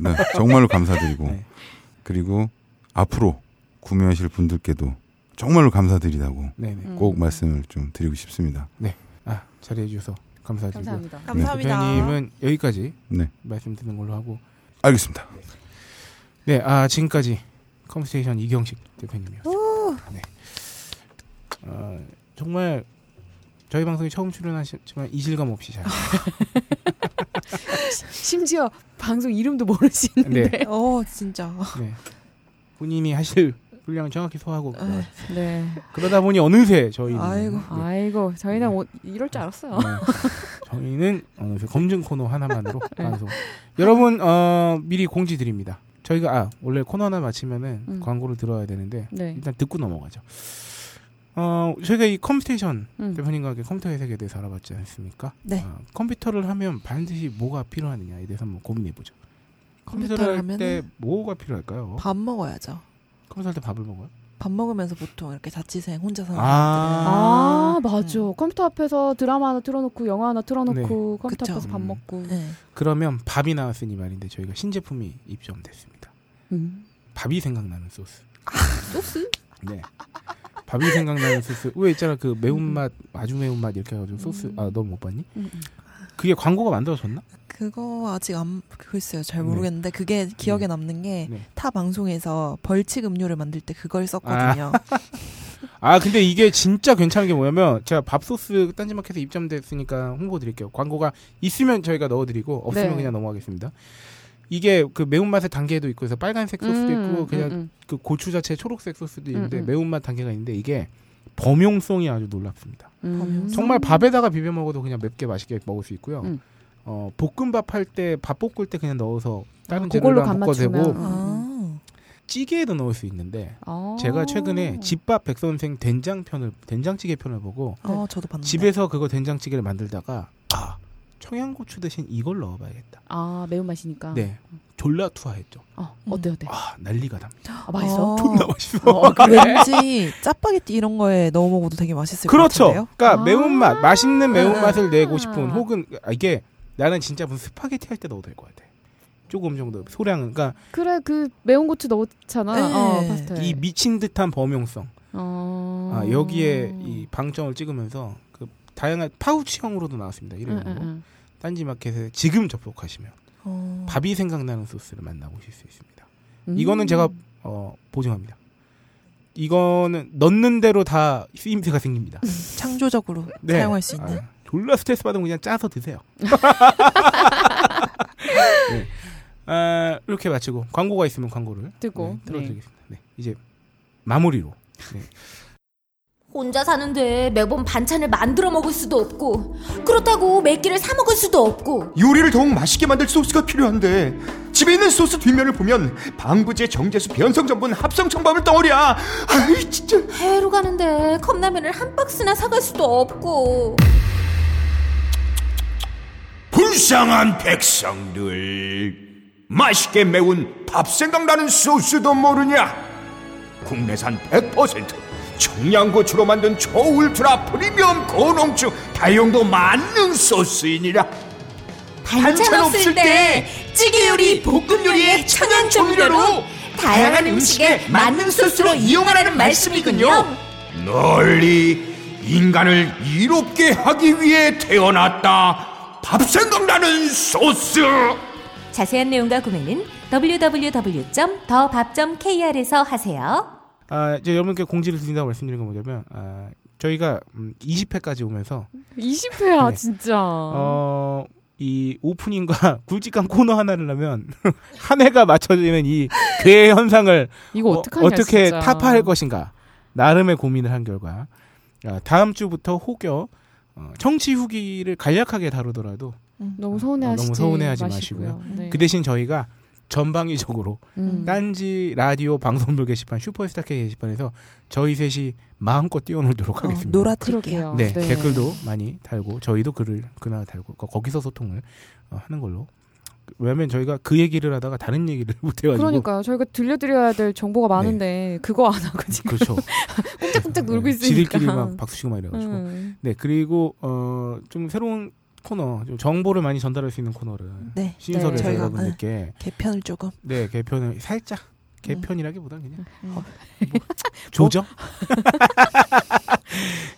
네, 정말로 감사드리고 네. 그리고 앞으로 구매하실 분들께도 정말로 감사드리다고 네네. 음. 꼭 말씀을 좀 드리고 싶습니다. 아 자리해 주셔서 감사드리고. 감사합니다. 감사합니다. 대표님은 여기까지 네, 말씀 드리는 걸로 하고 알겠습니다. 네, 아 지금까지 컴스테이션 이경식 대표님이었습니다. 네. 어, 정말 저희 방송에 처음 출연하셨지만 이질감 없이 잘. 심지어 방송 이름도 모르시는데. 네, 어 진짜. 네. 본인이 하실 분량을 정확히 소화하고 아, 네. 그러다 보니 어느새 저희는 아이고. 네, 아이고, 저희는 오- 이럴 줄 알았어요. 네. 저희는 어느새 검증 코너 하나만으로 네. 방송. 여러분 어, 미리 공지 드립니다. 저희가 아 원래 코너 하나 마치면은 음. 광고를 들어야 되는데 네. 일단 듣고 넘어가죠. 어, 저희가 이 컴스테이션 음. 대표님과 함께 컴퓨터의 세계에 대해서 알아봤지 않습니까? 네. 어, 컴퓨터를 하면 반드시 뭐가 필요하느냐에 대해서 한번 고민해 보죠. 컴퓨터를 컴퓨터를 할 때 뭐가 필요할까요? 밥 먹어야죠. 컴퓨터 할 때 밥을 먹어요? 밥 먹으면서 보통 이렇게 자취생 혼자서 하는 아. 아, 맞아. 컴퓨터 앞에서 드라마 하나 틀어놓고 영화 하나 틀어놓고 네. 컴퓨터 그쵸. 앞에서 밥 음. 먹고. 네. 그러면 밥이 나왔으니 말인데 저희가 신제품이 입점됐습니다. 음. 밥이 생각나는 소스. 소스? 네. 밥이 생각나는 소스. 왜 있잖아 그 매운맛, 아주 매운맛 이렇게 해가지고 소스. 음. 아, 너 못 봤니? 음, 음. 그게 광고가 만들어졌나? 그거 아직 안 글쎄요 잘 네. 모르겠는데 그게 기억에 남는 게타 네. 방송에서 벌칙 음료를 만들 때 그걸 썼거든요. 아 근데 이게 진짜 괜찮은 게 뭐냐면 제가 밥소스 딴지마켓에 입점됐으니까 홍보 드릴게요. 광고가 있으면 저희가 넣어드리고 없으면 네. 그냥 넘어가겠습니다. 이게 그 매운맛의 단계도 있고 그래서 빨간색 소스도 음, 있고 그냥 음, 그 고추 자체 초록색 소스도 있는데 음, 음. 매운맛 단계가 있는데 이게 범용성이 아주 놀랍습니다. 음. 정말 밥에다가 비벼 먹어도 그냥 맵게 맛있게 먹을 수 있고요. 음. 어 볶음밥 할 때 밥 볶을 때 그냥 넣어서 다른 아, 재료랑 볶아도 되고. 아, 찌개에도 넣을 수 있는데 아. 제가 최근에 집밥 백선생 된장 편을 된장찌개 편을 보고 어 저도 봤는데. 집에서 그거 된장찌개를 만들다가 아 청양고추 대신 이걸 넣어봐야겠다. 아 매운맛이니까. 네, 졸라 투하했죠. 어 어때 어때? 아 난리가 납니다. 아, 맛있어? 어. 존나 맛있어. 어, 왠지 짜파게티 이런 거에 넣어 먹어도 되게 맛있을 것 그렇죠. 같은데요. 그러니까 아. 매운맛, 맛있는 매운맛을 아. 내고 싶은 혹은 아, 이게 나는 진짜 무슨 스파게티 할 때 넣어도 될 것 같아. 조금 정도 소량은 그러니까 그래 그 매운 고추 넣었잖아. 네. 어 파스타에. 이 미친 듯한 범용성. 어... 아, 여기에 이 방점을 찍으면서 그 다양한 파우치형으로도 나왔습니다. 응, 이런 거. 응, 응. 딴지마켓에 지금 접속하시면 어. 밥이 생각나는 소스를 만나보실 수 있습니다. 음. 이거는 제가 어, 보증합니다. 이거는 넣는 대로 다 쓰임새가 생깁니다. 창조적으로 네. 사용할 수 있는. 아, 졸라 스트레스 받으면 그냥 짜서 드세요. 네. 아, 이렇게 마치고 광고가 있으면 광고를 뜨고, 네, 틀어드리겠습니다. 네, 이제 마무리로 네. 혼자 사는데 매번 반찬을 만들어 먹을 수도 없고 그렇다고 몇 개를 사 먹을 수도 없고. 요리를 더욱 맛있게 만들 소스가 필요한데 집에 있는 소스 뒷면을 보면 방부제 정제수 변성 전분 합성 첨가물 덩어리야 아이 진짜. 해외로 가는데 컵라면을 한 박스나 사갈 수도 없고. 불쌍한 백성들 맛있게 매운 밥 생각나는 소스도 모르냐? 국내산 100% 청양고추로 만든 초울트라 프리미엄 고농축. 다용도 만능 소스이니라. 반찬 없을 때 찌개 요리, 볶음 요리에 천연 조미료로 다양한 음식에 만능 소스로 이용하라는 말씀이군요. 널리 인간을 이롭게 하기 위해 태어났다. 밥 생각나는 소스. 자세한 내용과 구매는 www.더밥.kr에서 하세요. 아, 이제 여러분께 공지를 드린다고 말씀드린 건 뭐냐면 아, 저희가 음, 20회까지 오면서 20회야 네. 진짜. 어, 이 오프닝과 굵직한 코너 하나를 하면 한 해가 맞춰지는 이 괴의 현상을 이거 어, 어떡하냐 어떻게 진짜. 타파할 것인가 나름의 고민을 한 결과 아, 다음 주부터 혹여 어, 청취 후기를 간략하게 다루더라도 너무 서운해하시지 너무 서운해하지 마시고요. 마시고요. 네. 그 대신 저희가 전방위적으로 음. 딴지 라디오 방송별 게시판 슈퍼스타 K 게시판에서 저희 셋이 마음껏 뛰어놀도록 어, 하겠습니다. 놀아드릴게요. 네, 댓글도 많이 달고 저희도 글을 그날 달고 거- 거기서 소통을 어, 하는 걸로. 왜냐면 저희가 그 얘기를 하다가 다른 얘기를 못 해가지고 그러니까요. 저희가 들려드려야 될 정보가 많은데 그거 안 하고 지금 그렇죠. 꼼짝꼼짝 놀고 네, 있으니까. 지들끼리 막 박수치고 막 이래가지고. 음. 네 그리고 어, 좀 새로운 코너, 좀 정보를 많이 전달할 수 있는 코너를 네. 신설을 네. 여러분들께 개편을 조금. 네 개편을 살짝 개편이라기보다 그냥 음. 어, 뭐, 조정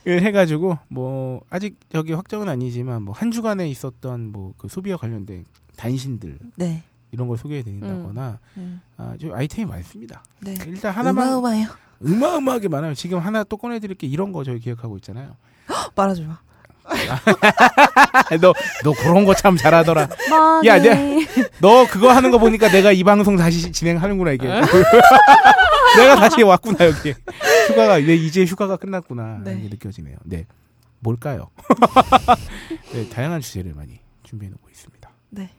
을 해가지고 뭐 아직 여기 확정은 아니지만 뭐 한 주간에 있었던 뭐 그 소비와 관련된 단신들 네. 이런 걸 소개해 드린다거나 음. 아, 좀 아이템이 많습니다. 네. 일단 하나만 어마어마해요. 어마어마하게 많아요. 지금 하나 또 꺼내드릴 게 이런 거 저희 기획하고 있잖아요. 말하지 마. 너, 너 그런 거 참 잘하더라. 많이. 야, 너 그거 하는 거 보니까 내가 이 방송 다시 진행하는구나, 이게. 내가 다시 왔구나, 여기. 휴가가, 이제, 이제 휴가가 끝났구나. 네. 이게 느껴지네요. 네. 뭘까요? 네, 다양한 주제를 많이 준비해 놓고 있습니다. 네.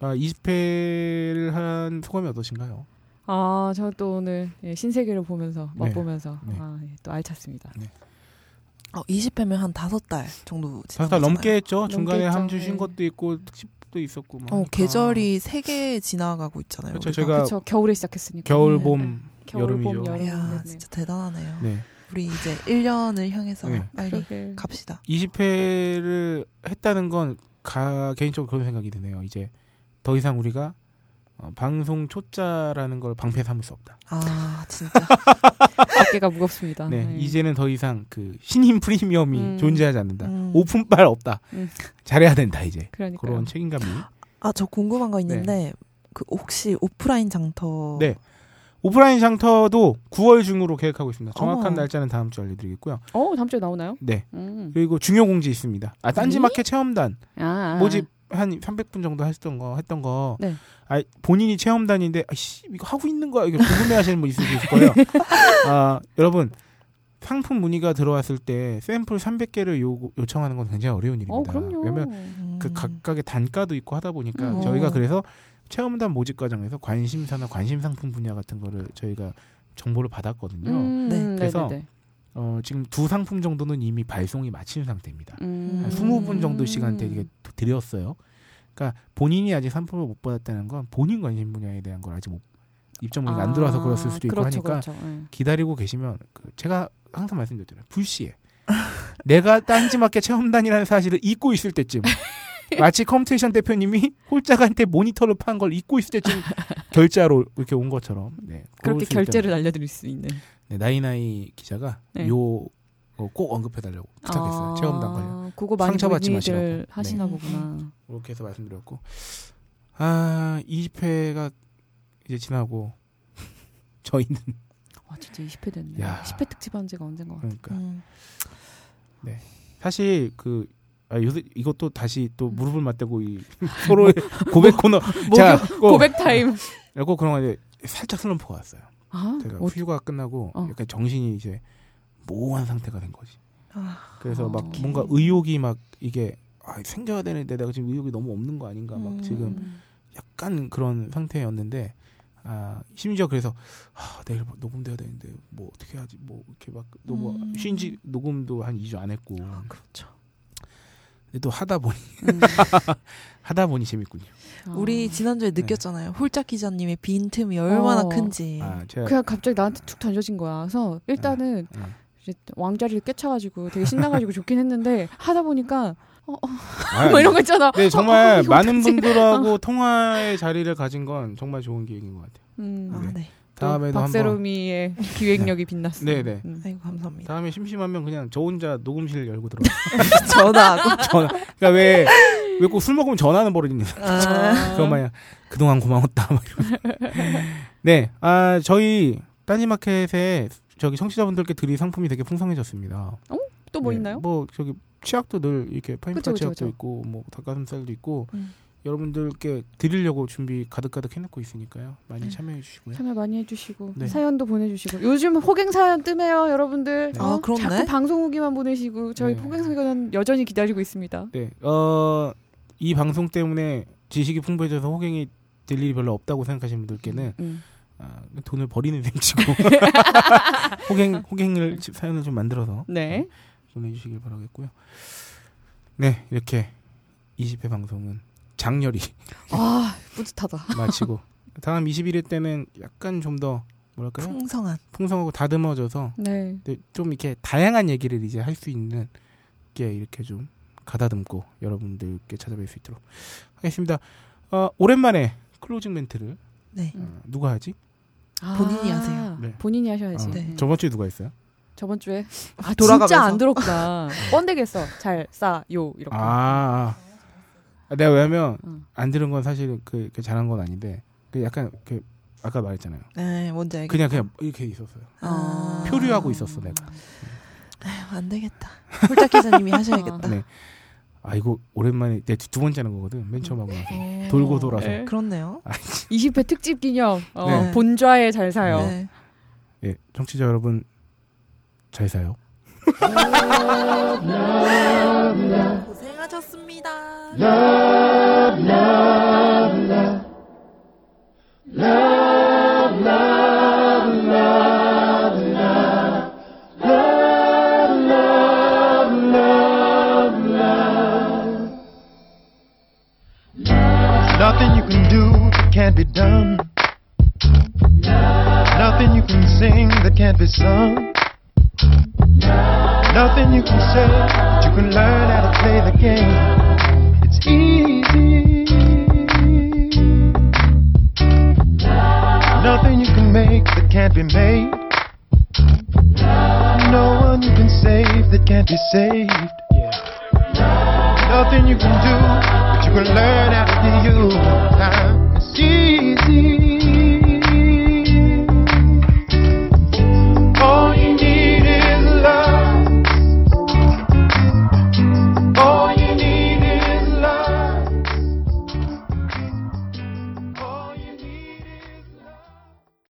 아, 20회를 한 소감이 어떠신가요? 아, 저 또 오늘 예, 신세계를 보면서 네. 맛보면서 네. 아, 예, 또 알찼습니다. 어, 20회면 한 다섯 달 정도 지난 다섯 달 거잖아요. 넘게 했죠. 넘게 중간에 했죠. 한주쉰 네. 것도 있고, 특집도 있었고. 막 어. 계절이 세 개 지나가고 있잖아요. 그렇죠. 우리가. 제가 그렇죠. 겨울에 시작했으니까. 겨울, 네. 봄, 겨울, 봄, 여름이죠. 여름. 이야, 네, 네. 진짜 대단하네요. 네. 우리 이제 1년을 향해서 네. 빨리 그러게. 갑시다. 20회를 했다는 건 가, 개인적으로 그런 생각이 드네요. 이제 더 이상 우리가 어, 방송 초짜라는 걸 방패 삼을 수 없다. 아, 진짜. 어깨가 무겁습니다. 네, 네. 이제는 더 이상 그 신인 프리미엄이 음. 존재하지 않는다. 음. 오픈빨 없다. 음. 잘해야 된다 이제. 그러니까 그런 책임감이. 아, 저 궁금한 거 있는데 그 혹시 오프라인 장터 네. 오프라인 장터도 9월 중으로 계획하고 있습니다. 정확한 어머. 날짜는 다음 주에 알려드리겠고요. 어, 다음 주에 나오나요? 네. 음. 그리고 중요 공지 있습니다. 아, 딴지마켓 체험단 아, 아. 모집 한 300분 정도 했던 거 했던 거. 네. 아, 본인이 체험단인데 아씨 이거 하고 있는 거야. 이거 궁금해하시는 분 있을 수 있을 거예요. 아, 여러분 상품 문의가 들어왔을 때 샘플 300개를 요, 요청하는 건 굉장히 어려운 일입니다. 어, 그럼요. 왜냐면 음. 그 각각의 단가도 있고 하다 보니까 음. 저희가 그래서 체험단 모집 과정에서 관심사나 관심 상품 분야 같은 거를 저희가 정보를 받았거든요. 음, 네. 네. 그래서 네, 네. 어, 지금 두 상품 정도는 이미 발송이 마친 상태입니다. 음. 한 20분 정도 시간대 이게 드렸어요. 그러니까 본인이 아직 상품을 못 받았다는 건 본인 관심 분야에 대한 걸 아직 못 입점 문의가 안 들어와서 그랬을 수도 있고 그렇죠, 하니까 그렇죠. 예. 기다리고 계시면 그 제가 항상 말씀드렸잖아요. 불시에 내가 딴지마켓 체험단이라는 사실을 잊고 있을 때쯤 마치 컴퓨테이션 대표님이 홀짝한테 모니터를 판 걸 잊고 있을 때쯤 결제하러 이렇게 온 것처럼 네, 그렇게 결제를 알려드릴 수 있는. 네, 나이나이 기자가 네. 요 어, 꼭 언급해달라고 부탁했어요. 아, 체험단 관련 그거 많이 상처받지 마시라고. 하시나 네. 보구나. 그렇게 해서 말씀드렸고 아 20회가 이제 지나고 저희는 와 진짜 20회 됐네. 야. 10회 특집 한 지가 언젠가. 그러니까 음. 사실 그 아, 요새 이것도 다시 또 무릎을 맞대고 이 서로의 고백 코너 자 꼭, 고백 타임. 꼭 그런 거 이제 살짝 슬럼프가 왔어요. 아, 제가 어, 휴가 끝나고 어. 약간 정신이 이제 모호한 상태가 된 거지. 아, 그래서 막 어. 뭔가 의욕이 막 이게 아, 생겨야 되는데 내가 지금 의욕이 너무 없는 거 아닌가 막 음. 지금 약간 그런 상태였는데 아 심지어 그래서 아 내일 뭐 녹음돼야 되는데 뭐 어떻게 하지 뭐 이렇게 막 너무 음. 쉰지 녹음도 한 2주 안 했고 그렇죠. 또 하다 보니 음. 하다 보니 재밌군요. 아. 우리 지난주에 느꼈잖아요. 홀짝 기자님의 빈틈이 얼마나 어. 큰지. 아 제가 그냥 갑자기 나한테 툭 던져진 거야. 그래서 일단은 네. 이제 왕자리를 꿰차가지고 되게 신나가지고 좋긴 했는데 하다 보니까 아, 뭐 이런 거 있잖아. 네 정말 어, 많은? 분들하고 통화의 자리를 가진 건 정말 좋은 기획인 것 같아요. 음. 아, 네. 다음에도 한번 박세롬이의 기획력이 빛났어. 네네. 음. 아이고 감사합니다. 다음에 심심하면 그냥 저 혼자 녹음실 열고 들어. 전화하고. 전화. 그러니까 왜 왜 꼭 술 먹으면 전화는 버리는 아. 그동안 고마웠다. 네, 아 저희 딴지마켓에 저기 청취자분들께 드릴 상품이 되게 풍성해졌습니다. 또뭐 네, 있나요? 뭐 저기 치약도 늘 이렇게 파인프 그쵸, 그쵸, 치약도 그쵸. 있고 뭐 닭가슴살도 있고 음. 여러분들께 드리려고 준비 가득가득 해놓고 있으니까요. 많이 네. 참여해 주시고요. 참여 많이 해주시고 네. 사연도 보내주시고 요즘 호갱 사연 뜨매요 여러분들 네. 어? 아, 그렇네. 자꾸 방송 후기만 보내시고 저희 네. 호갱 사연 여전히 기다리고 있습니다 네, 어, 이 방송 때문에 지식이 풍부해져서 호갱이 될 일이 별로 없다고 생각하시는 분들께는 음. 아, 돈을 버리는 셈치고 호갱 호갱을 사연을 좀 만들어서 네 보내주시길 바라겠고요. 네, 이렇게 20회 방송은 장렬히 아 뿌듯하다 마치고 다음 21회 때는 약간 좀 더 뭐랄까요 풍성한. 풍성하고 다듬어져서 네 좀 이렇게 다양한 얘기를 이제 할 수 있는 게 이렇게 좀 가다듬고 여러분들께 찾아뵐 수 있도록 하겠습니다. 어, 오랜만에 클로징 멘트를 네. 어, 누가 하지? 본인이 아, 하세요. 네. 본인이 하셔야지 어, 네. 저번 주에 누가 했어요? 저번 주에 아 돌아가면서. 진짜 안 들었구나 뻔데게 했어 잘 싸요 이렇게 아, 아. 내가 왜냐면 응. 안 들은 건 사실 그, 그 잘한 건 아닌데 그 약간 그 아까 말했잖아요. 네, 뭔지 알겠. 그냥 그냥 이렇게 있었어요. 아. 표류하고 있었어 내가. 아휴, 안 되겠다. 홀짝 기자님이 하셔야겠다. 네. 아 이거 오랜만에 내 두 번째 하는 거거든. 맨 처음 하고 나서 어. 돌고 돌아서. 네. 그렇네요. 20회 특집 기념 어, 네. 본좌에 잘 사요 네. 예, 청취자 여러분 잘 사요. 고생하셨습니다. Nothing you can do can't be done. Nothing you can sing that can't be sung. Nothing you can say that you can learn how to play the game. It's easy. Nothing you can make that can't be made. No one you can save that can't be saved. Nothing you can do, but you can learn how to you. Time. It's easy.